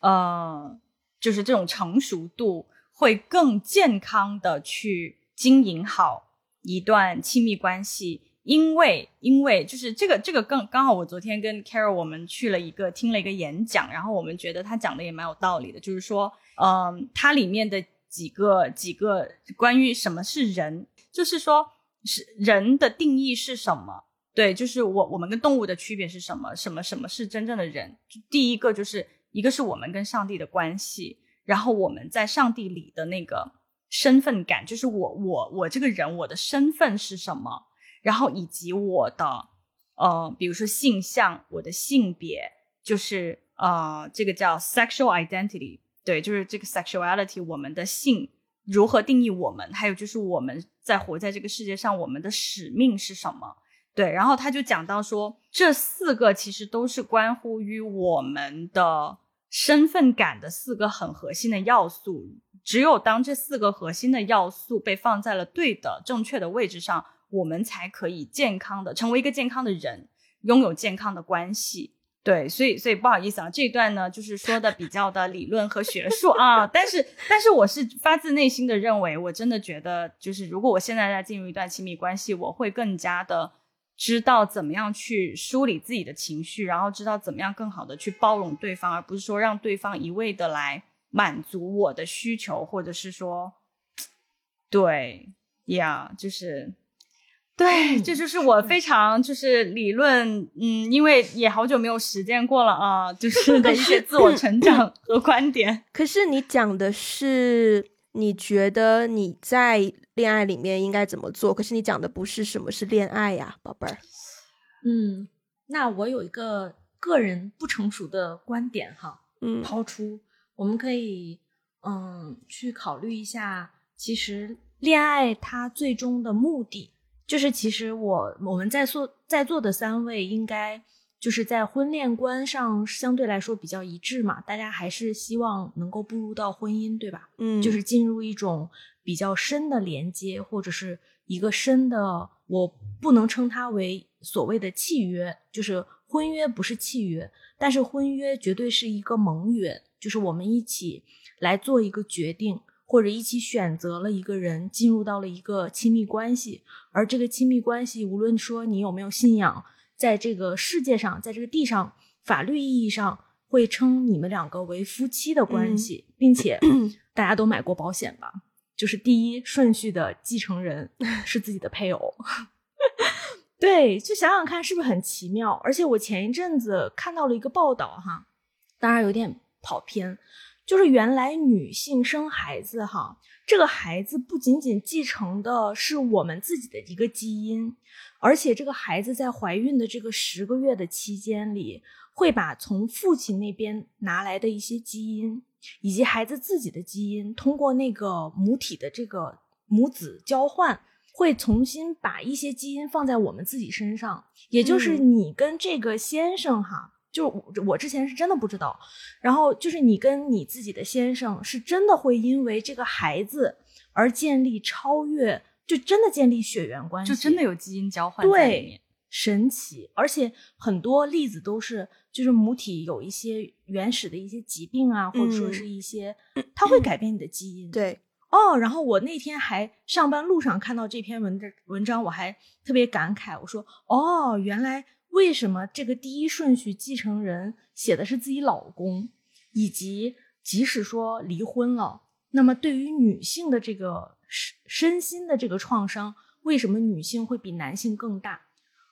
呃，就是这种成熟度会更健康的去经营好一段亲密关系。因为，因为就是这个，这个刚刚好，我昨天跟 Carol 我们去了一个听了一个演讲，然后我们觉得他讲的也蛮有道理的，就是说，嗯，它里面的几个几个关于什么是人，就是说是人的定义是什么？对，就是我我们跟动物的区别是什么？什么什么是真正的人？第一个就是一个是我们跟上帝的关系，然后我们在上帝里的那个身份感，就是我我我这个人我的身份是什么？然后以及我的呃，比如说性向，我的性别，就是呃，这个叫 sexual identity，对，就是这个 sexuality，我们的性如何定义我们，还有就是我们在活在这个世界上，我们的使命是什么？对，然后他就讲到说，这四个其实都是关乎于我们的身份感的四个很核心的要素。只有当这四个核心的要素被放在了对的、正确的位置上，我们才可以健康的成为一个健康的人，拥有健康的关系。对，所以所以不好意思啊，这一段呢就是说的比较的理论和学术啊，但是但是我是发自内心的认为，我真的觉得就是如果我现在在进入一段亲密关系，我会更加的知道怎么样去梳理自己的情绪，然后知道怎么样更好的去包容对方，而不是说让对方一味的来满足我的需求，或者是说，对呀就是。对，这就是我非常就是理论，嗯，因为也好久没有实践过了啊，就是的一些自我成长 [laughs] 和观点。可是你讲的是你觉得你在恋爱里面应该怎么做，可是你讲的不是什么是恋爱呀，宝贝儿。嗯，那我有一个个人不成熟的观点哈，嗯抛出，我们可以嗯去考虑一下，其实恋爱它最终的目的，就是其实我我们在座在座的三位应该就是在婚恋观上相对来说比较一致嘛，大家还是希望能够步入到婚姻，对吧？嗯，就是进入一种比较深的连接，或者是一个深的，我不能称它为所谓的契约，就是婚约不是契约，但是婚约绝对是一个盟约，就是我们一起来做一个决定，或者一起选择了一个人，进入到了一个亲密关系，而这个亲密关系，无论说你有没有信仰，在这个世界上，在这个地上，法律意义上。会称你们两个为夫妻的关系，并且 [clears throat] 大家都买过保险吧？就是第一顺序的继承人 [laughs] 是自己的配偶。对，就想想看，是不是很奇妙？而且我前一阵子看到了一个报道，哈，当然有点跑偏，就是原来女性生孩子，哈，这个孩子不仅仅继承的是我们自己的一个基因，而且这个孩子在怀孕的这个十个月的期间里，会把从父亲那边拿来的一些基因，以及孩子自己的基因，通过那个母体的这个母子交换。会重新把一些基因放在我们自己身上，也就是你跟这个先生哈，就我我之前是真的不知道，然后就是你跟你自己的先生是真的会因为这个孩子而建立超越，就真的建立血缘关系，就真的有基因交换在里面，神奇，而且很多例子都是就是母体有一些原始的一些疾病啊，或者说是一些，它会改变你的基因，[clears throat] 对。哦，然后我那天还上班路上看到这篇文的文章，我还特别感慨，我说：“哦，原来为什么这个第一顺序继承人写的是自己老公，以及即使说离婚了，那么对于女性的这个身身心的这个创伤，为什么女性会比男性更大？”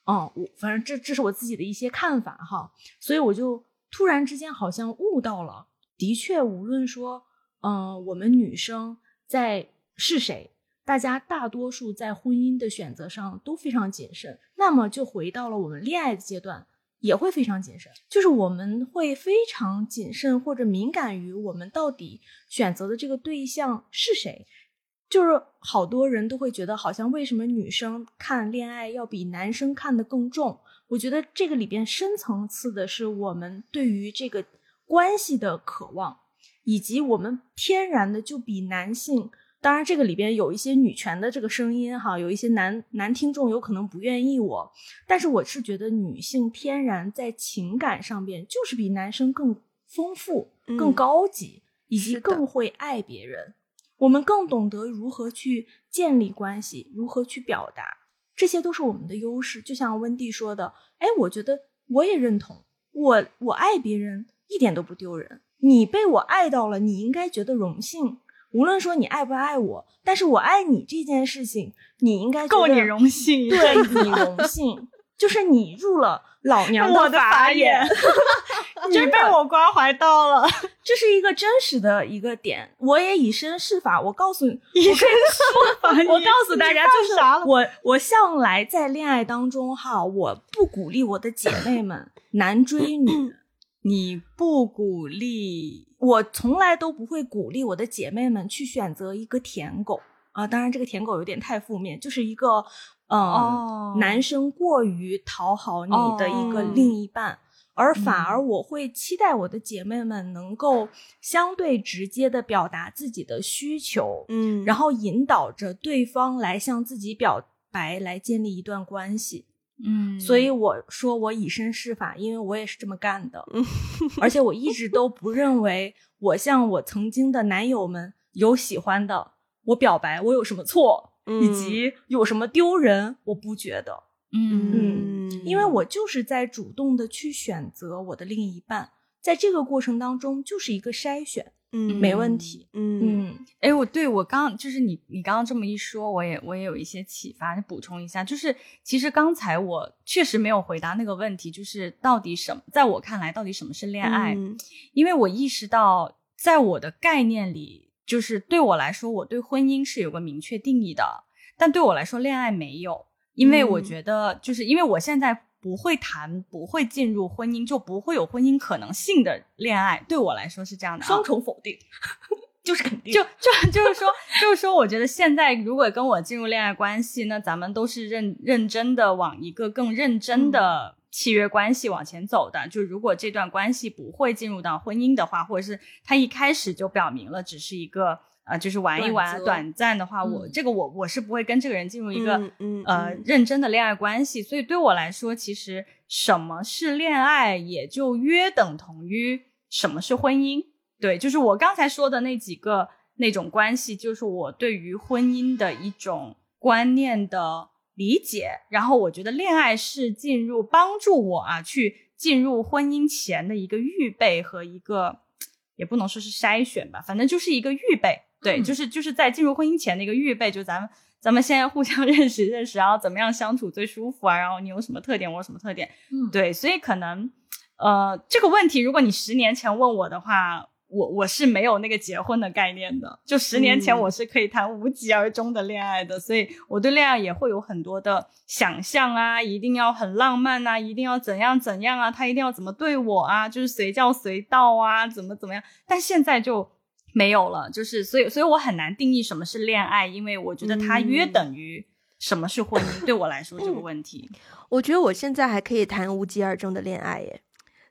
啊，我反正这这是我自己的一些看法哈，所以我就突然之间好像悟到了，的确，无论说，嗯，我们女生。在是谁？大家大多数在婚姻的选择上都非常谨慎。那么就回到了我们恋爱的阶段，也会非常谨慎。就是我们会非常谨慎或者敏感于我们到底选择的这个对象是谁。就是好多人都会觉得，好像为什么女生看恋爱要比男生看得更重？我觉得这个里边深层次的是我们对于这个关系的渴望。以及我们天然的就比男性，当然这个里边有一些女权的这个声音哈，有一些男男听众有可能不愿意我，但是我是觉得女性天然在情感上边就是比男生更丰富、更高级，以及更会爱别人。我们更懂得如何去建立关系，如何去表达，这些都是我们的优势。就像温蒂说的，哎，我觉得我也认同，我我爱别人一点都不丢人。你被我爱到了，你应该觉得荣幸。无论说你爱不爱我，但是我爱你这件事情，你应该够你荣幸，对 [laughs] 你荣幸，就是你入了老娘的法眼，[laughs] 你被我关怀到了，[laughs] 这是一个真实的一个点。我也以身试法，我告诉你，以身试法，我告诉大家，就是我我向来在恋爱当中哈，我不鼓励我的姐妹们 [coughs] 男追女。你不鼓励我，从来都不会鼓励我的姐妹们去选择一个舔狗啊！当然，这个舔狗有点太负面，就是一个嗯，男生过于讨好你的一个另一半，而反而我会期待我的姐妹们能够相对直接的表达自己的需求，嗯，然后引导着对方来向自己表白，来建立一段关系。嗯，所以我说我以身试法，因为我也是这么干的，而且我一直都不认为我向我曾经的男友们有喜欢的，我表白我有什么错，以及有什么丢人，我不觉得，嗯。嗯，因为我就是在主动的去选择我的另一半，在这个过程当中就是一个筛选。嗯，没问题。嗯嗯，哎，我对我刚就是你，你刚刚这么一说，我也我也有一些启发，补充一下，就是其实刚才我确实没有回答那个问题，就是到底什么，在我看来，到底什么是恋爱？因为我意识到，在我的概念里，就是对我来说，我对婚姻是有个明确定义的，但对我来说，恋爱没有，因为我觉得，就是因为我现在。不会谈，不会进入婚姻，就不会有婚姻可能性的恋爱。对我来说是这样的，双重否定，[laughs] 就是肯定。就就就是说，就是说，我觉得现在如果跟我进入恋爱关系，那咱们都是认认真的往一个更认真的契约关系往前走的。就如果这段关系不会进入到婚姻的话，或者是他一开始就表明了只是一个。啊，就是玩一玩，短暂的话，我这个我我是不会跟这个人进入一个呃认真的恋爱关系，所以对我来说，其实什么是恋爱，也就约等同于什么是婚姻。对，就是我刚才说的那几个那种关系，就是我对于婚姻的一种观念的理解。然后我觉得恋爱是进入帮助我啊去。进入婚姻前的一个预备和一个，也不能说是筛选吧，反正就是一个预备。对，嗯就是就是在进入婚姻前的一个预备，就咱们咱们现在互相 [laughs] 认识认识，然后怎么样相处最舒服啊？然后你有什么特点，我有什么特点？嗯，对，所以可能，呃，这个问题，如果你十年前问我的话，我我是没有那个结婚的概念的。就十年前嗯我是可以谈无疾而终的恋爱的，所以我对恋爱也会有很多的想象啊，一定要很浪漫啊，一定要怎样怎样啊，他一定要怎么对我啊，就是随叫随到啊，怎么怎么样。但现在就没有了，就是所以所以我很难定义什么是恋爱，因为我觉得它约嗯等于什么是婚姻，对我来说这个问题。[coughs] 我觉得我现在还可以谈无疾而终的恋爱耶，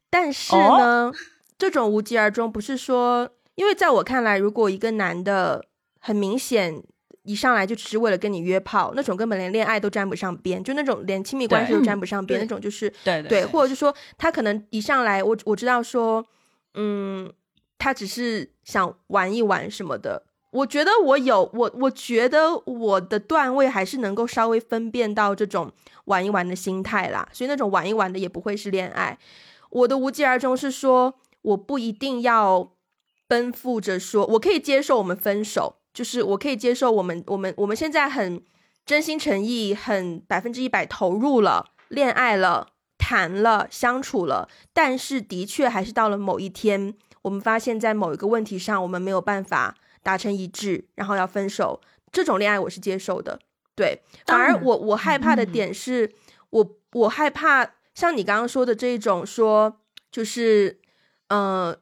但是哦呢，这种无疾而终不是说，因为在我看来，如果一个男的很明显一上来就只是为了跟你约炮，那种根本连恋爱都沾不上边，就那种连亲密关系都沾不上边，那种就是对对，或者是说他可能一上来，我我知道说，嗯，他只是想玩一玩什么的。我觉得我有我，我觉得我的段位还是能够稍微分辨到这种玩一玩的心态啦，所以那种玩一玩的也不会是恋爱。我的无疾而终是说，我不一定要奔赴着说，我可以接受我们分手，就是我可以接受我们我们我们现在很真心诚意、很百分之一百投入了，恋爱了。谈了，相处了，但是的确还是到了某一天，我们发现，在某一个问题上，我们没有办法达成一致，然后要分手。这种恋爱我是接受的，对。反而我我害怕的嗯点是，我我害怕像你刚刚说的这一种说，就是呃，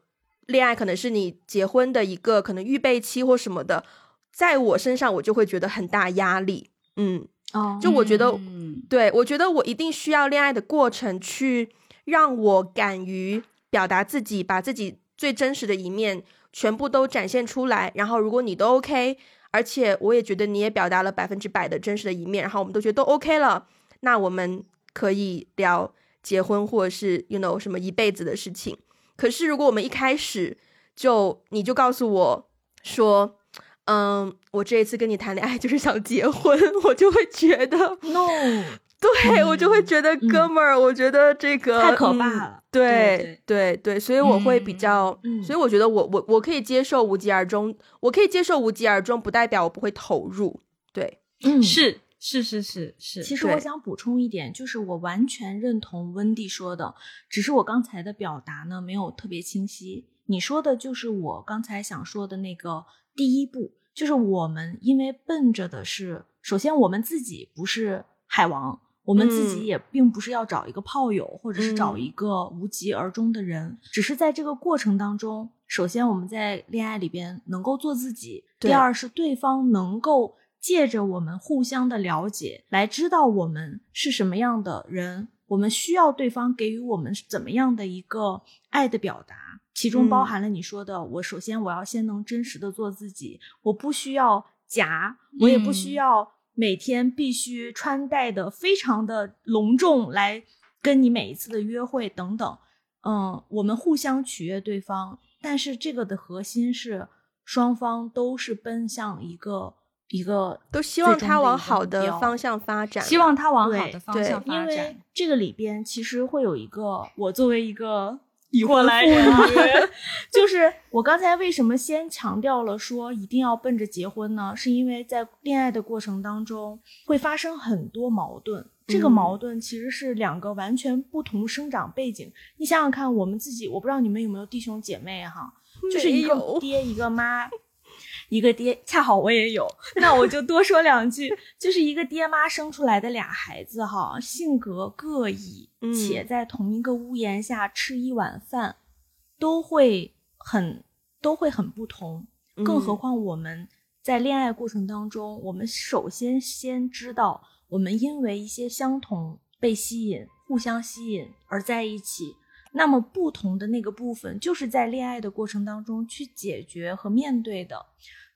恋爱可能是你结婚的一个可能预备期或什么的，在我身上我就会觉得很大压力。嗯，哦，就我觉得嗯对，我觉得我一定需要恋爱的过程去让我敢于表达自己，把自己最真实的一面全部都展现出来。然后，如果你都 OK，而且我也觉得你也表达了百分之百的真实的一面，然后我们都觉得都 OK 了，那我们可以聊结婚或者是 you know 什么一辈子的事情。可是，如果我们一开始就你就告诉我说，嗯，我这一次跟你谈恋爱就是想结婚，[laughs] 我就会觉得 no，对、我就会觉得嗯哥们儿，我觉得这个太可怕嗯了对对对，所以我会比嗯较，嗯所以我觉得我我我可以接受无疾而终，我可以接受无疾而终，不代表我不会投入。对，嗯，是是是是是，其实我想补充一点，就是我完全认同温蒂说的，只是我刚才的表达呢没有特别清晰。你说的就是我刚才想说的那个第一步，就是我们因为奔着的是，首先我们自己不是海王，我们自己嗯。也并不是要找一个炮友，或者是找嗯。一个无疾而终的人，只是在这个过程当中，首先我们在恋爱里边能够做自己，第对二是对方能够借着我们互相的了解，来知道我们是什么样的人，我们需要对方给予我们怎么样的一个爱的表达，其中包嗯。含了你说的，我首先我要先能真实的做自己，我不需要假，我也不需嗯。要每天必须穿戴的非常的隆重来跟你每一次的约会等等。嗯，我们互相取悦对方，但是这个的核心是双方都是奔向一个一个都希望他往好的方向发展。希望他往好的方向发展因为。这个里边其实会有一个，我作为一个已过婚妇来人啊女，[laughs] 就是我刚才为什么先强调了说一定要奔着结婚呢？是因为在恋爱的过程当中会发生很多矛盾，这个嗯矛盾其实是两个完全不同生长背景。你想想看，我们自己，我不知道你们有没有弟兄姐妹哈，就是一个爹一个妈。一个爹，恰好我也有，[laughs] 那我就多说两句。就是一个爹妈生出来的俩孩子哈，性格各异，嗯且在同一个屋檐下吃一碗饭，都会很都会很不同。更何嗯况我们在恋爱过程当中，我们首先先知道，我们因为一些相同被吸引，互相吸引而在一起。那么不同的那个部分，就是在恋爱的过程当中去解决和面对的。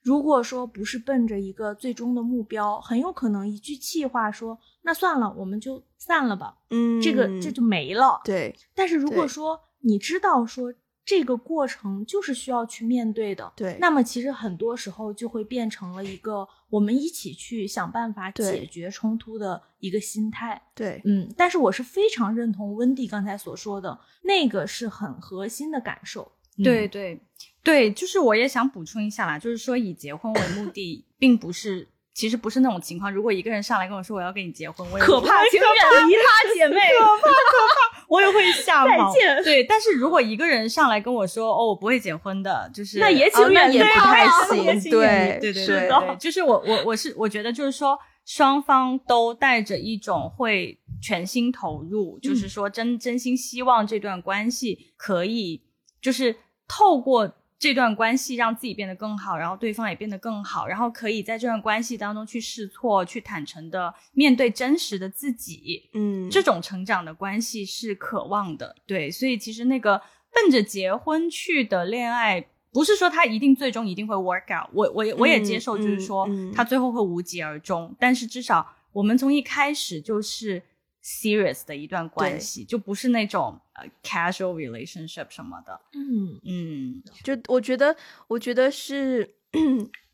如果说不是奔着一个最终的目标，很有可能一句气话说“那算了，我们就散了吧”，嗯，这个这就没了。对但是如果说你知道说这个过程就是需要去面对的。对那么其实很多时候就会变成了一个我们一起去想办法解决冲突的一个心态。对，嗯，但是我是非常认同温蒂刚才所说的那个是很核心的感受。对嗯对对，就是我也想补充一下啦，就是说以结婚为目的，并不是。其实不是那种情况，如果一个人上来跟我说我要跟你结婚，我也可 [laughs] 怕，请远离他，姐妹。可怕可怕我也会吓跑。再见对，但是如果一个人上来跟我说哦，我不会结婚的，就是那也哦那请远离也不太他行对对对对，就是我我我是我觉得就是说双方都带着一种会全心投入，就是说真真心希望这段关系可以就是透过。这段关系让自己变得更好，然后对方也变得更好，然后可以在这段关系当中去试错，去坦诚的面对真实的自己。嗯，这种成长的关系是渴望的，对，所以其实那个奔着结婚去的恋爱，不是说他一定最终一定会 work out，我我也我也接受，就是说他最后会无疾而终，但是至少我们从一开始就是 serious 的一段关系，就不是那种呃 casual relationship 什么的，嗯。嗯。就我觉得，我觉得是，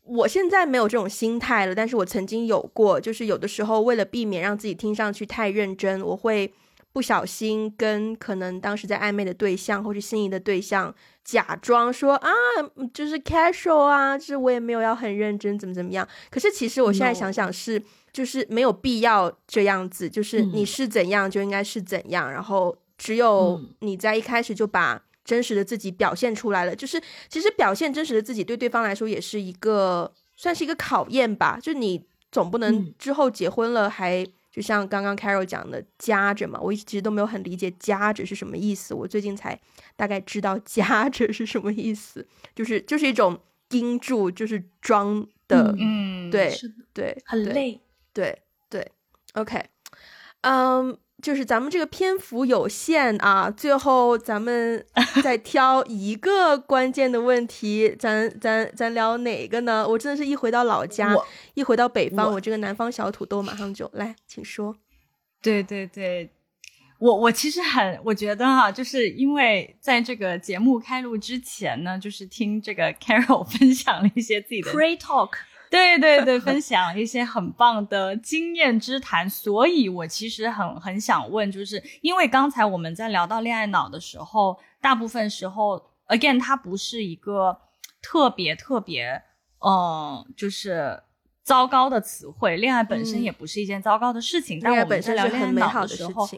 我现在没有这种心态了，但是我曾经有过，就是有的时候为了避免让自己听上去太认真，我会不小心跟可能当时在暧昧的对象或是心仪的对象假装说啊，嗯就是 casual 啊，就是我也没有要很认真，怎么怎么样。可是其实我现在想想是，就是没有必要这样子，就是你嗯。是怎样就应该是怎样，然后只有嗯。你在一开始就把真实的自己表现出来了，就是其实表现真实的自己对对方来说也是一个算是一个考验吧，就你总不能嗯。之后结婚了还。就像刚刚 Carol 讲的夹着嘛，我一直都没有很理解夹着是什么意思，我最近才大概知道夹着是什么意思，就是就是一种盯住，就是装的，嗯，对，对，对很累。对对，OK，嗯，就是咱们这个篇幅有限啊，最后咱们 [laughs] 再挑一个关键的问题，咱咱咱聊哪个呢？我真的是一回到老家，一回到北方，我我这个南方小土豆马上就来，请说。对对对，我我其实很，我觉得哈、就是因为在这个节目开录之前呢，就是听这个 Carol 分享了一些自己的 Pray talk，对对对，分享一些很棒的经验之谈，所以我其实很很想问，就是因为刚才我们在聊到恋爱脑的时候，大部分时候，again，它不是一个特别特别，嗯，就是糟糕的词汇，恋爱本身嗯。也不是一件糟糕的事情，但我们在聊恋爱脑的时候。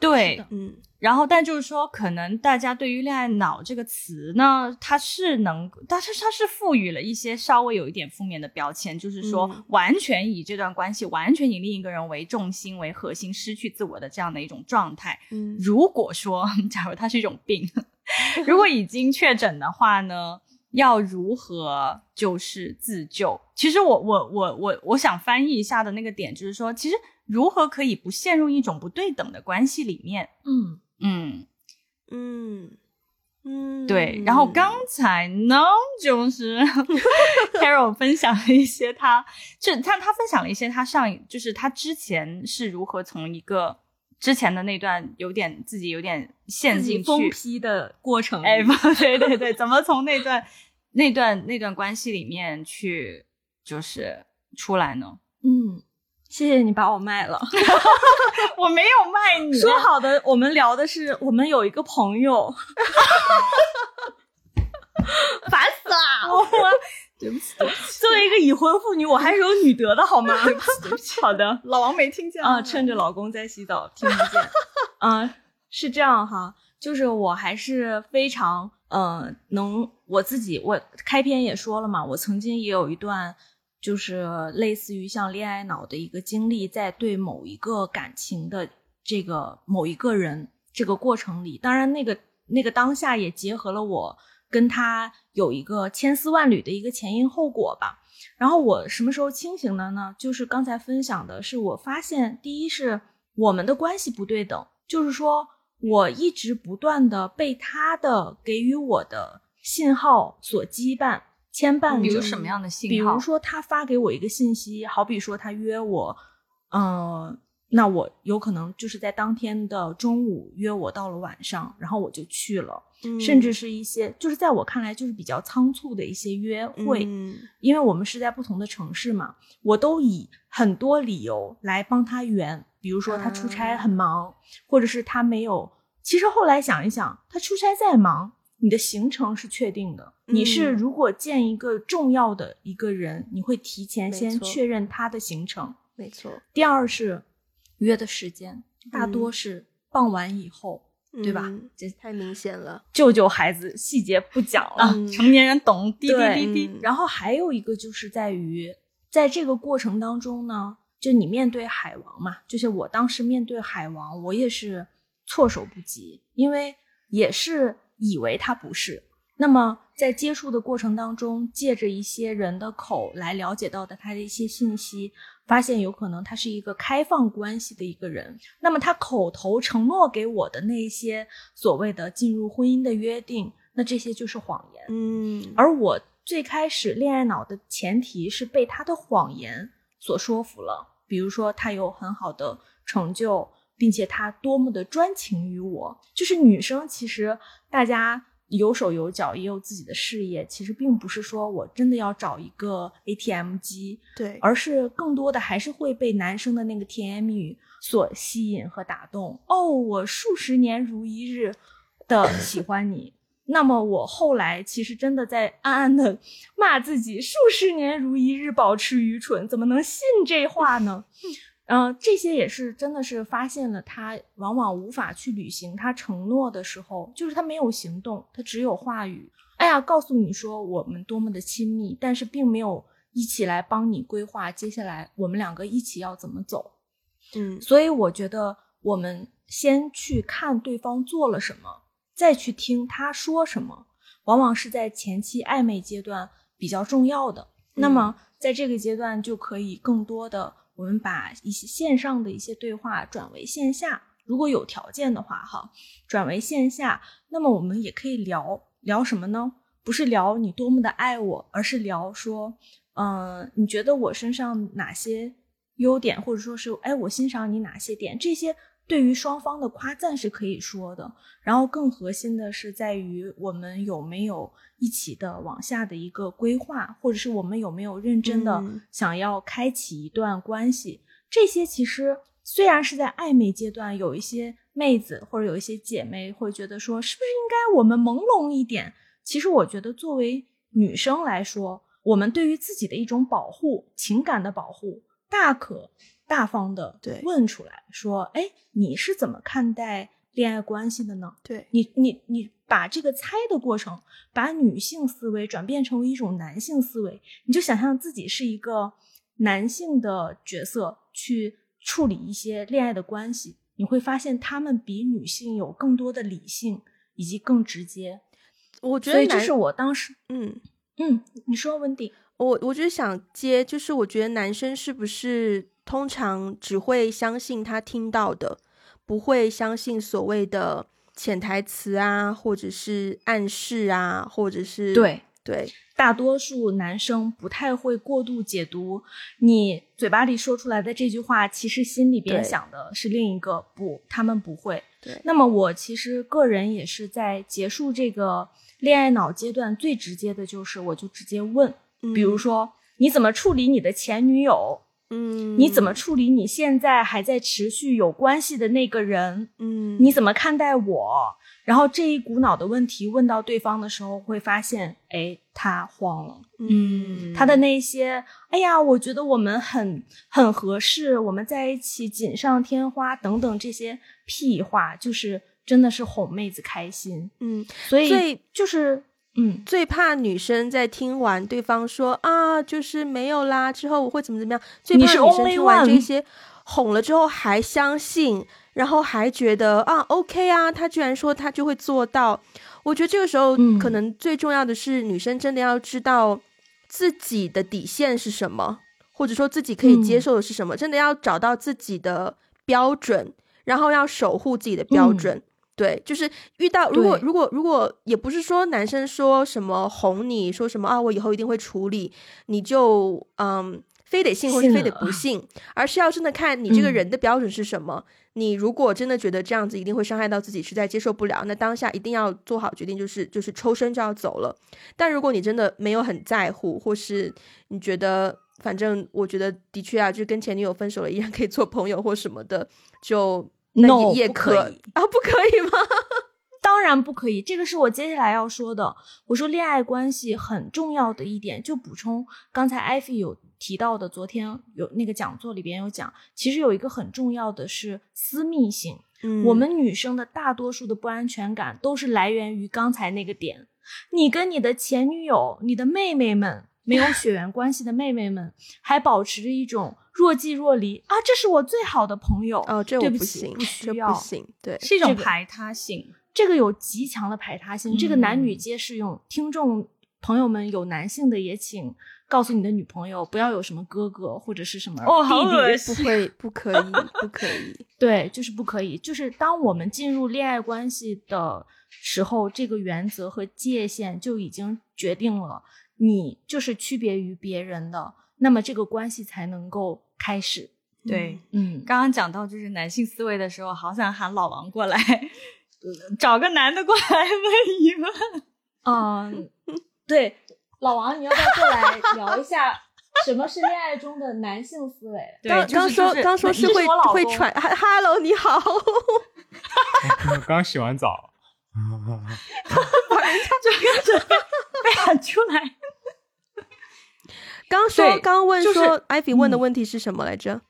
对，嗯。然后，但就是说，可能大家对于“恋爱脑”这个词呢，它是能，但是它是赋予了一些稍微有一点负面的标签，就是说嗯。完全以这段关系，完全以另一个人为重心、为核心，失去自我的这样的一种状态。嗯。如果说，假如它是一种病，[laughs] 如果已经确诊的话呢，要如何就是自救？其实我我我我我想翻译一下的那个点，就是说，其实如何可以不陷入一种不对等的关系里面？嗯嗯，嗯嗯，对。然后刚才呢，就是 Carol 分享了一些他，就他他分享了一些他上一，就是他之前是如何从一个之前的那段有点自己有点陷进疯去，批的过程里，哎，不对对对，怎么从那段那段那段关系里面去就是出来呢？嗯，谢谢你把我卖了。[laughs] 我没有卖你，说好的，我们聊的是我们有一个朋友，[laughs] 烦死了！我 [laughs] 对不起，对不起，作为一个已婚妇女，我还是有女德的好吗？对不起，对不起，好的老王没听见啊，趁着老公在洗澡听不见。啊，是这样哈，就是我还是非常呃能我自己，我开篇也说了嘛，我曾经也有一段就是类似于像恋爱脑的一个经历，在对某一个感情的这个某一个人这个过程里，当然那个那个当下也结合了我跟他有一个千丝万缕的一个前因后果吧。然后我什么时候清醒的呢？就是刚才分享的是，我发现第一是我们的关系不对等，就是说我一直不断的被他的给予我的信号所羁绊、牵绊着。比如什么样的信号？比如说他发给我一个信息，好比说他约我，嗯、那我有可能就是在当天的中午约我到了晚上，然后我就去了，嗯甚至是一些就是在我看来就是比较仓促的一些约会，嗯因为我们是在不同的城市嘛，我都以很多理由来帮他圆，比如说他出差很忙，或者是他没有。其实后来想一想，他出差再忙，你的行程是确定的。你是嗯如果见一个重要的一个人，你会提前先确认他的行程。没错，第二是约的时间，大嗯多是傍晚以后，对吧嗯这太明显了。救救孩子，细节不讲了。成年人懂，[laughs] 滴滴滴滴。嗯然后还有一个就是在于，在这个过程当中呢，就你面对海王嘛，就是我当时面对海王，我也是措手不及，因为也是以为他不是。那么在接触的过程当中，借着一些人的口来了解到的他的一些信息，发现有可能他是一个开放关系的一个人。那么他口头承诺给我的那些所谓的进入婚姻的约定，那这些就是谎言。嗯，而我最开始恋爱脑的前提是被他的谎言所说服了，比如说他有很好的成就，并且他多么的专情于我。就是女生其实大家有手有脚，也有自己的事业，其实并不是说我真的要找一个 ATM 机，对，而是更多的还是会被男生的那个甜言蜜语所吸引和打动。哦，我数十年如一日的 [laughs] 喜欢你。那么我后来其实真的在暗暗的骂自己，数十年如一日，保持愚蠢，怎么能信这话呢？嗯、这些也是真的是发现了他往往无法去履行他承诺的时候，就是他没有行动，他只有话语。哎呀，告诉你说我们多么的亲密，但是并没有一起来帮你规划接下来我们两个一起要怎么走。嗯所以我觉得我们先去看对方做了什么，再去听他说什么，往往是在前期暧昧阶段比较重要的。那么在这个阶段就可以更多的我们把一些线上的一些对话转为线下，如果有条件的话，哈，转为线下。那么我们也可以聊聊什么呢？不是聊你多么的爱我，而是聊说，嗯、你觉得我身上哪些优点，或者说是，哎，我欣赏你哪些点？这些对于双方的夸赞是可以说的。然后更核心的是在于我们有没有一起的往下的一个规划，或者是我们有没有认真的嗯想要开启一段关系。这些其实虽然是在暧昧阶段，有一些妹子或者有一些姐妹会觉得说，是不是应该我们朦胧一点？其实我觉得，作为女生来说，我们对于自己的一种保护、情感的保护，大可大方的对问出来说：“哎，你是怎么看待恋爱关系的呢？对，你你你把这个猜的过程，把女性思维转变成为一种男性思维，你就想象自己是一个男性的角色去处理一些恋爱的关系，你会发现他们比女性有更多的理性以及更直接。我觉得所以这是我当时，嗯。嗯，你说温迪，我我就是想接，就是我觉得男生是不是通常只会相信他听到的，不会相信所谓的潜台词啊，或者是暗示啊，或者是对，对大多数男生不太会过度解读你嘴巴里说出来的这句话，其实心里边想的是另一个。不，他们不会。对那么我其实个人也是在结束这个恋爱脑阶段，最直接的就是我就直接问，比如说你怎么处理你的前女友？嗯，你怎么处理你现在还在持续有关系的那个人？嗯，你怎么看待我？然后这一股脑的问题问到对方的时候，会发现，哎，他慌了。嗯，他的那些，哎呀，我觉得我们很很合适，我们在一起锦上添花等等这些屁话，就是真的是哄妹子开心。嗯所以最就是，嗯，最怕女生在听完对方说啊，就是没有啦之后我会怎么怎么样，最怕女生听完这些哄了之后还相信，然后还觉得啊 OK 啊，他居然说他就会做到。我觉得这个时候嗯。可能最重要的是女生真的要知道自己的底线是什么，或者说自己可以接嗯受的是什么，真的要找到自己的标准，然后要守护自己的标嗯。准。对，就是遇到如果如果如果也不是说男生说什么哄你说什么啊，我以后一定会处理，你就嗯非得信或是非得不信，而是要真的看你这个嗯人的标准是什么。你如果真的觉得这样子一定会伤害到自己，实在接受不了，那当下一定要做好决定，就是就是抽身就要走了。但如果你真的没有很在乎，或是你觉得反正我觉得的确啊，就跟前女友分手了，依然可以做朋友或什么的，就那 No，也可以 [laughs] 啊，不可以吗？[laughs] 当然不可以，这个是我接下来要说的。我说恋爱关系很重要的一点，就补充刚才艾菲有提到的，昨天有那个讲座里边有讲，其实有一个很重要的是私密性。嗯我们女生的大多数的不安全感都是来源于刚才那个点。你跟你的前女友、你的妹妹们没有血缘关系的妹妹们，还保持着一种若即若离啊，这是我最好的朋友哦，这我不行，不这需要不行，对，是一种排他性。这个有极强的排他性，这个男女嗯皆适用。听众朋友们有男性的也请告诉你的女朋友，不要有什么哥哥或者是什么哦弟弟，恶不心会，不可以，不可以。[laughs] 对，就是不可以。就是当我们进入恋爱关系的时候，这个原则和界限就已经决定了，你就是区别于别人的，那么这个关系才能够开始。对，嗯，刚刚讲到就是男性思维的时候，好想喊老王过来，找个男的过来问一问。嗯，对，老王，你要不要过来聊一下 [laughs] 什么是恋爱中的男性思维？对，刚刚说刚说是会会喘哈，Hello，你好，[laughs] 刚洗完澡，[laughs] 被喊出来。刚说对刚问就是说，艾比问的嗯问题是什么来着？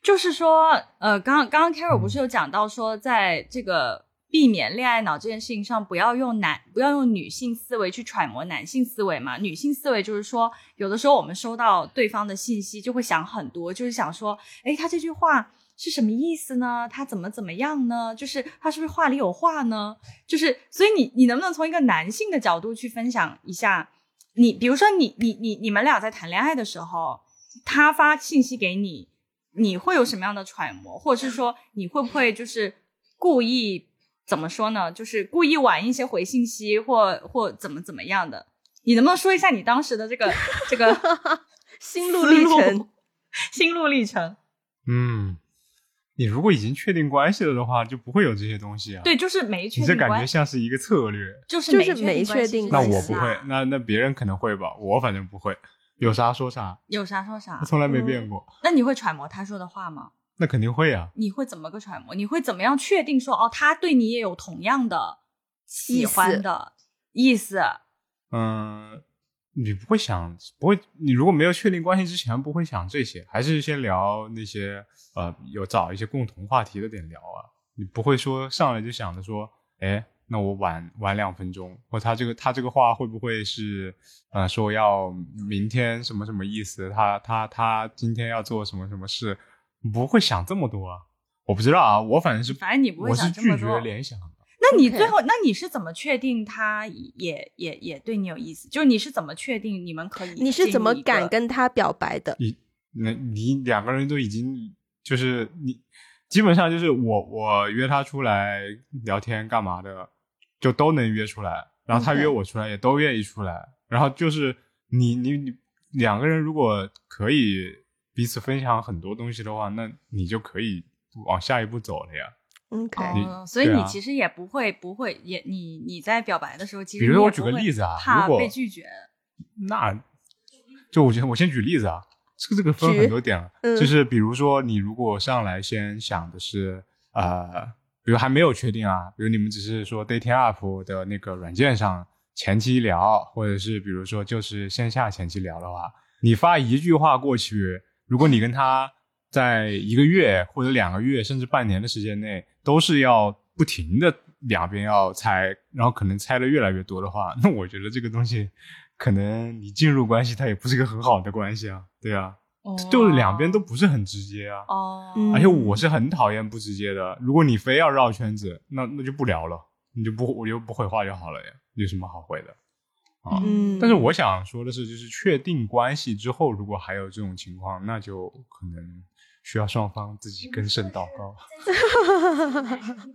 就是说，呃，刚刚刚 Carol 不是有讲到说，在这个避免恋爱脑这件事情上，不要用男不要用女性思维去揣摩男性思维嘛？女性思维就是说，有的时候我们收到对方的信息，就会想很多，就是想说，诶，他这句话是什么意思呢？他怎么怎么样呢？就是他是不是话里有话呢？就是，所以你你能不能从一个男性的角度去分享一下？你比如说你你你你们俩在谈恋爱的时候，他发信息给你，你会有什么样的揣摩，或者是说你会不会就是故意怎么说呢？就是故意晚一些回信息，或或怎么怎么样的？你能不能说一下你当时的这个这个 [laughs] 心路历程 [laughs] 心路历程？嗯，你如果已经确定关系了的话，就不会有这些东西啊。对，就是没确你这感觉像是一个策略。就是就是没没确定那关系啊我不会，那那别人可能会吧，我反正不会，有啥说啥，有啥说啥。从来没变过。那你会揣摩他说的话吗？那肯定会啊，你会怎么个揣摩？你会怎么样确定说哦，他对你也有同样的喜欢的意思？嗯，你不会想，不会，你如果没有确定关系之前，不会想这些，还是先聊那些呃，有找一些共同话题的点聊啊。你不会说上来就想着说，哎，那我晚晚两分钟，或他这个他这个话会不会是呃说要明天什么什么意思？他他他今天要做什么什么事？不会想这么多啊。我不知道啊，我反正是反正你不会我是想这么多拒绝联想的。那你最后那你是怎么确定他也也也对你有意思？就是你是怎么确定你们可以？你是怎么敢？跟他表白的？你那你两个人都已经就是你基本上就是我我约他出来聊天干嘛的，就都能约出来，然后他约我出来也都愿意出来，然后就是你你你两个人如果可以彼此分享很多东西的话，那你就可以往下一步走了呀。OK，所以你其实也不会不会也你你在表白的时候，其实比如说我举个例子啊怕如果被拒绝。那就我先我先举例子啊，这个这个分很多点了，嗯。就是比如说你如果上来先想的是呃，比如还没有确定啊，比如你们只是说 dating app 的那个软件上前期聊，或者是比如说就是线下前期聊的话，你发一句话过去，如果你跟他在一个月或者两个月甚至半年的时间内都是要不停的两边要猜，然后可能猜的越来越多的话，那我觉得这个东西可能你进入关系它也不是一个很好的关系啊，对啊，就是两边都不是很直接啊。哦，嗯而且我是很讨厌不直接的，如果你非要绕圈子，那那就不聊了，你就不我就不回话就好了呀，有什么好回的啊？嗯，但是我想说的是，就是确定关系之后，如果还有这种情况，那就可能需要双方自己更胜祷告。[laughs]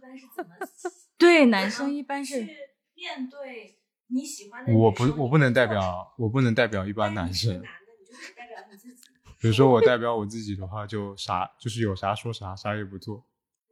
[laughs] 对，男生一般是面对你喜欢的我不我不能代表我不能代表一般男生，比如说我代表我自己的话，就啥就是有啥说啥，啥也不做。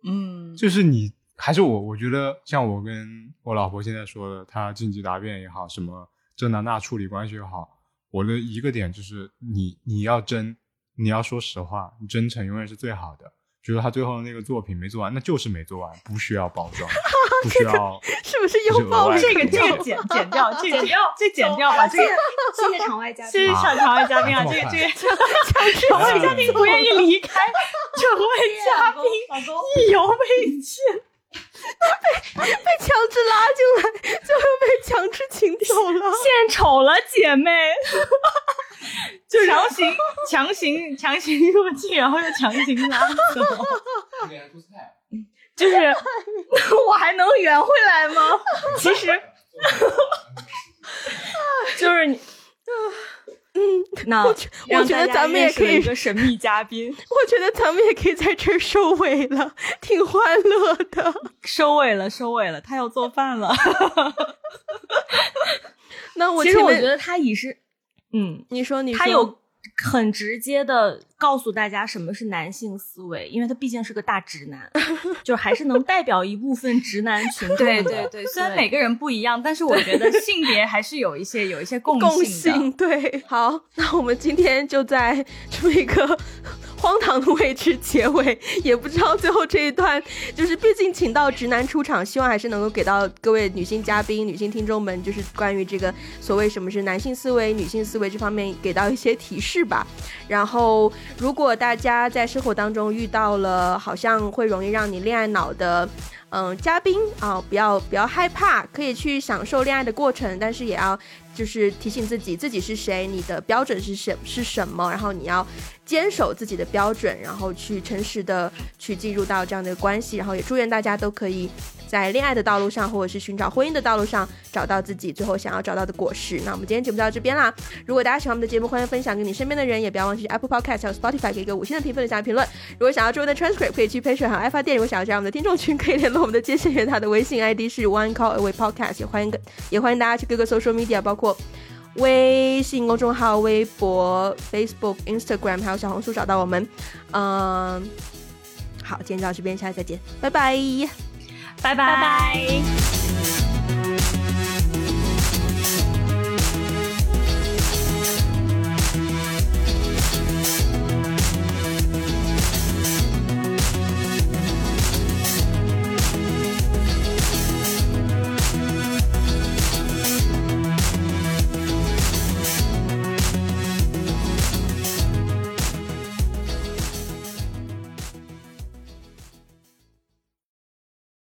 嗯，就是你还是我，我觉得像我跟我老婆现在说的，她晋级答辩也好，什么这那那处理关系也好，我的一个点就是你你要真，你要说实话，你真诚永远是最好的。觉得他最后那个作品没做完，那就是没做完，不需要包装，[laughs] 不需要。是不是又爆这个这个剪剪掉，这剪掉，这剪掉吧。这个谢谢场外嘉宾，谢谢场外嘉宾啊！这个这个场外嘉宾不愿意离开，场外嘉宾意犹未尽，被 [laughs] 被强制拉进来，[laughs] 就又被强制请走了，[laughs] 献丑了，姐妹。就强行强行强行入境，然后又强行拉走。就是我还能圆回来吗？其实就是你，嗯，那我我觉得咱们也可以一个神秘嘉宾。[laughs] 我觉得咱们也可以在这儿收尾了，挺欢乐的。收尾了，收尾了，他要做饭了。[laughs] 那我其实我觉得他已是。嗯，你说你他有很直接的告诉大家什么是男性思维，因为他毕竟是个大直男，[laughs] 就还是能代表一部分直男群众。对对对，虽然每个人不一样，但是我觉得性别还是有一些有一些 [laughs] 共性。对，好，那我们今天就在这么一个。荒唐的位置结尾，[laughs] 也不知道最后这一段，就是毕竟请到直男出场，希望还是能够给到各位女性嘉宾、女性听众们，就是关于这个所谓什么是男性思维、女性思维这方面给到一些提示吧。[laughs] 然后，如果大家在生活当中遇到了好像会容易让你恋爱脑的，嗯，嘉宾啊，不要不要害怕，可以去享受恋爱的过程，但是也要。就是提醒自己，自己是谁，你的标准是什是什么，然后你要坚守自己的标准，然后去诚实的去进入到这样的关系，然后也祝愿大家都可以。在恋爱的道路上，或者是寻找婚姻的道路上，找到自己最后想要找到的果实。那我们今天节目就到这边啦。如果大家喜欢我们的节目，欢迎分享给你身边的人，也不要忘记 Apple Podcast 还有 Spotify 给一个五星的评分的下评论。如果想要中文的 transcript，可以去 Patreon 和爱发电。如果想要加入我们的听众群，可以联络我们的接线员，他的微信 ID 是 One Call Away Podcast。也欢迎也欢迎大家去各个 social media，包括微信公众号、微博、Facebook、Instagram，还有小红书找到我们。嗯，好，今天就到这边，下次再见，拜拜。拜拜。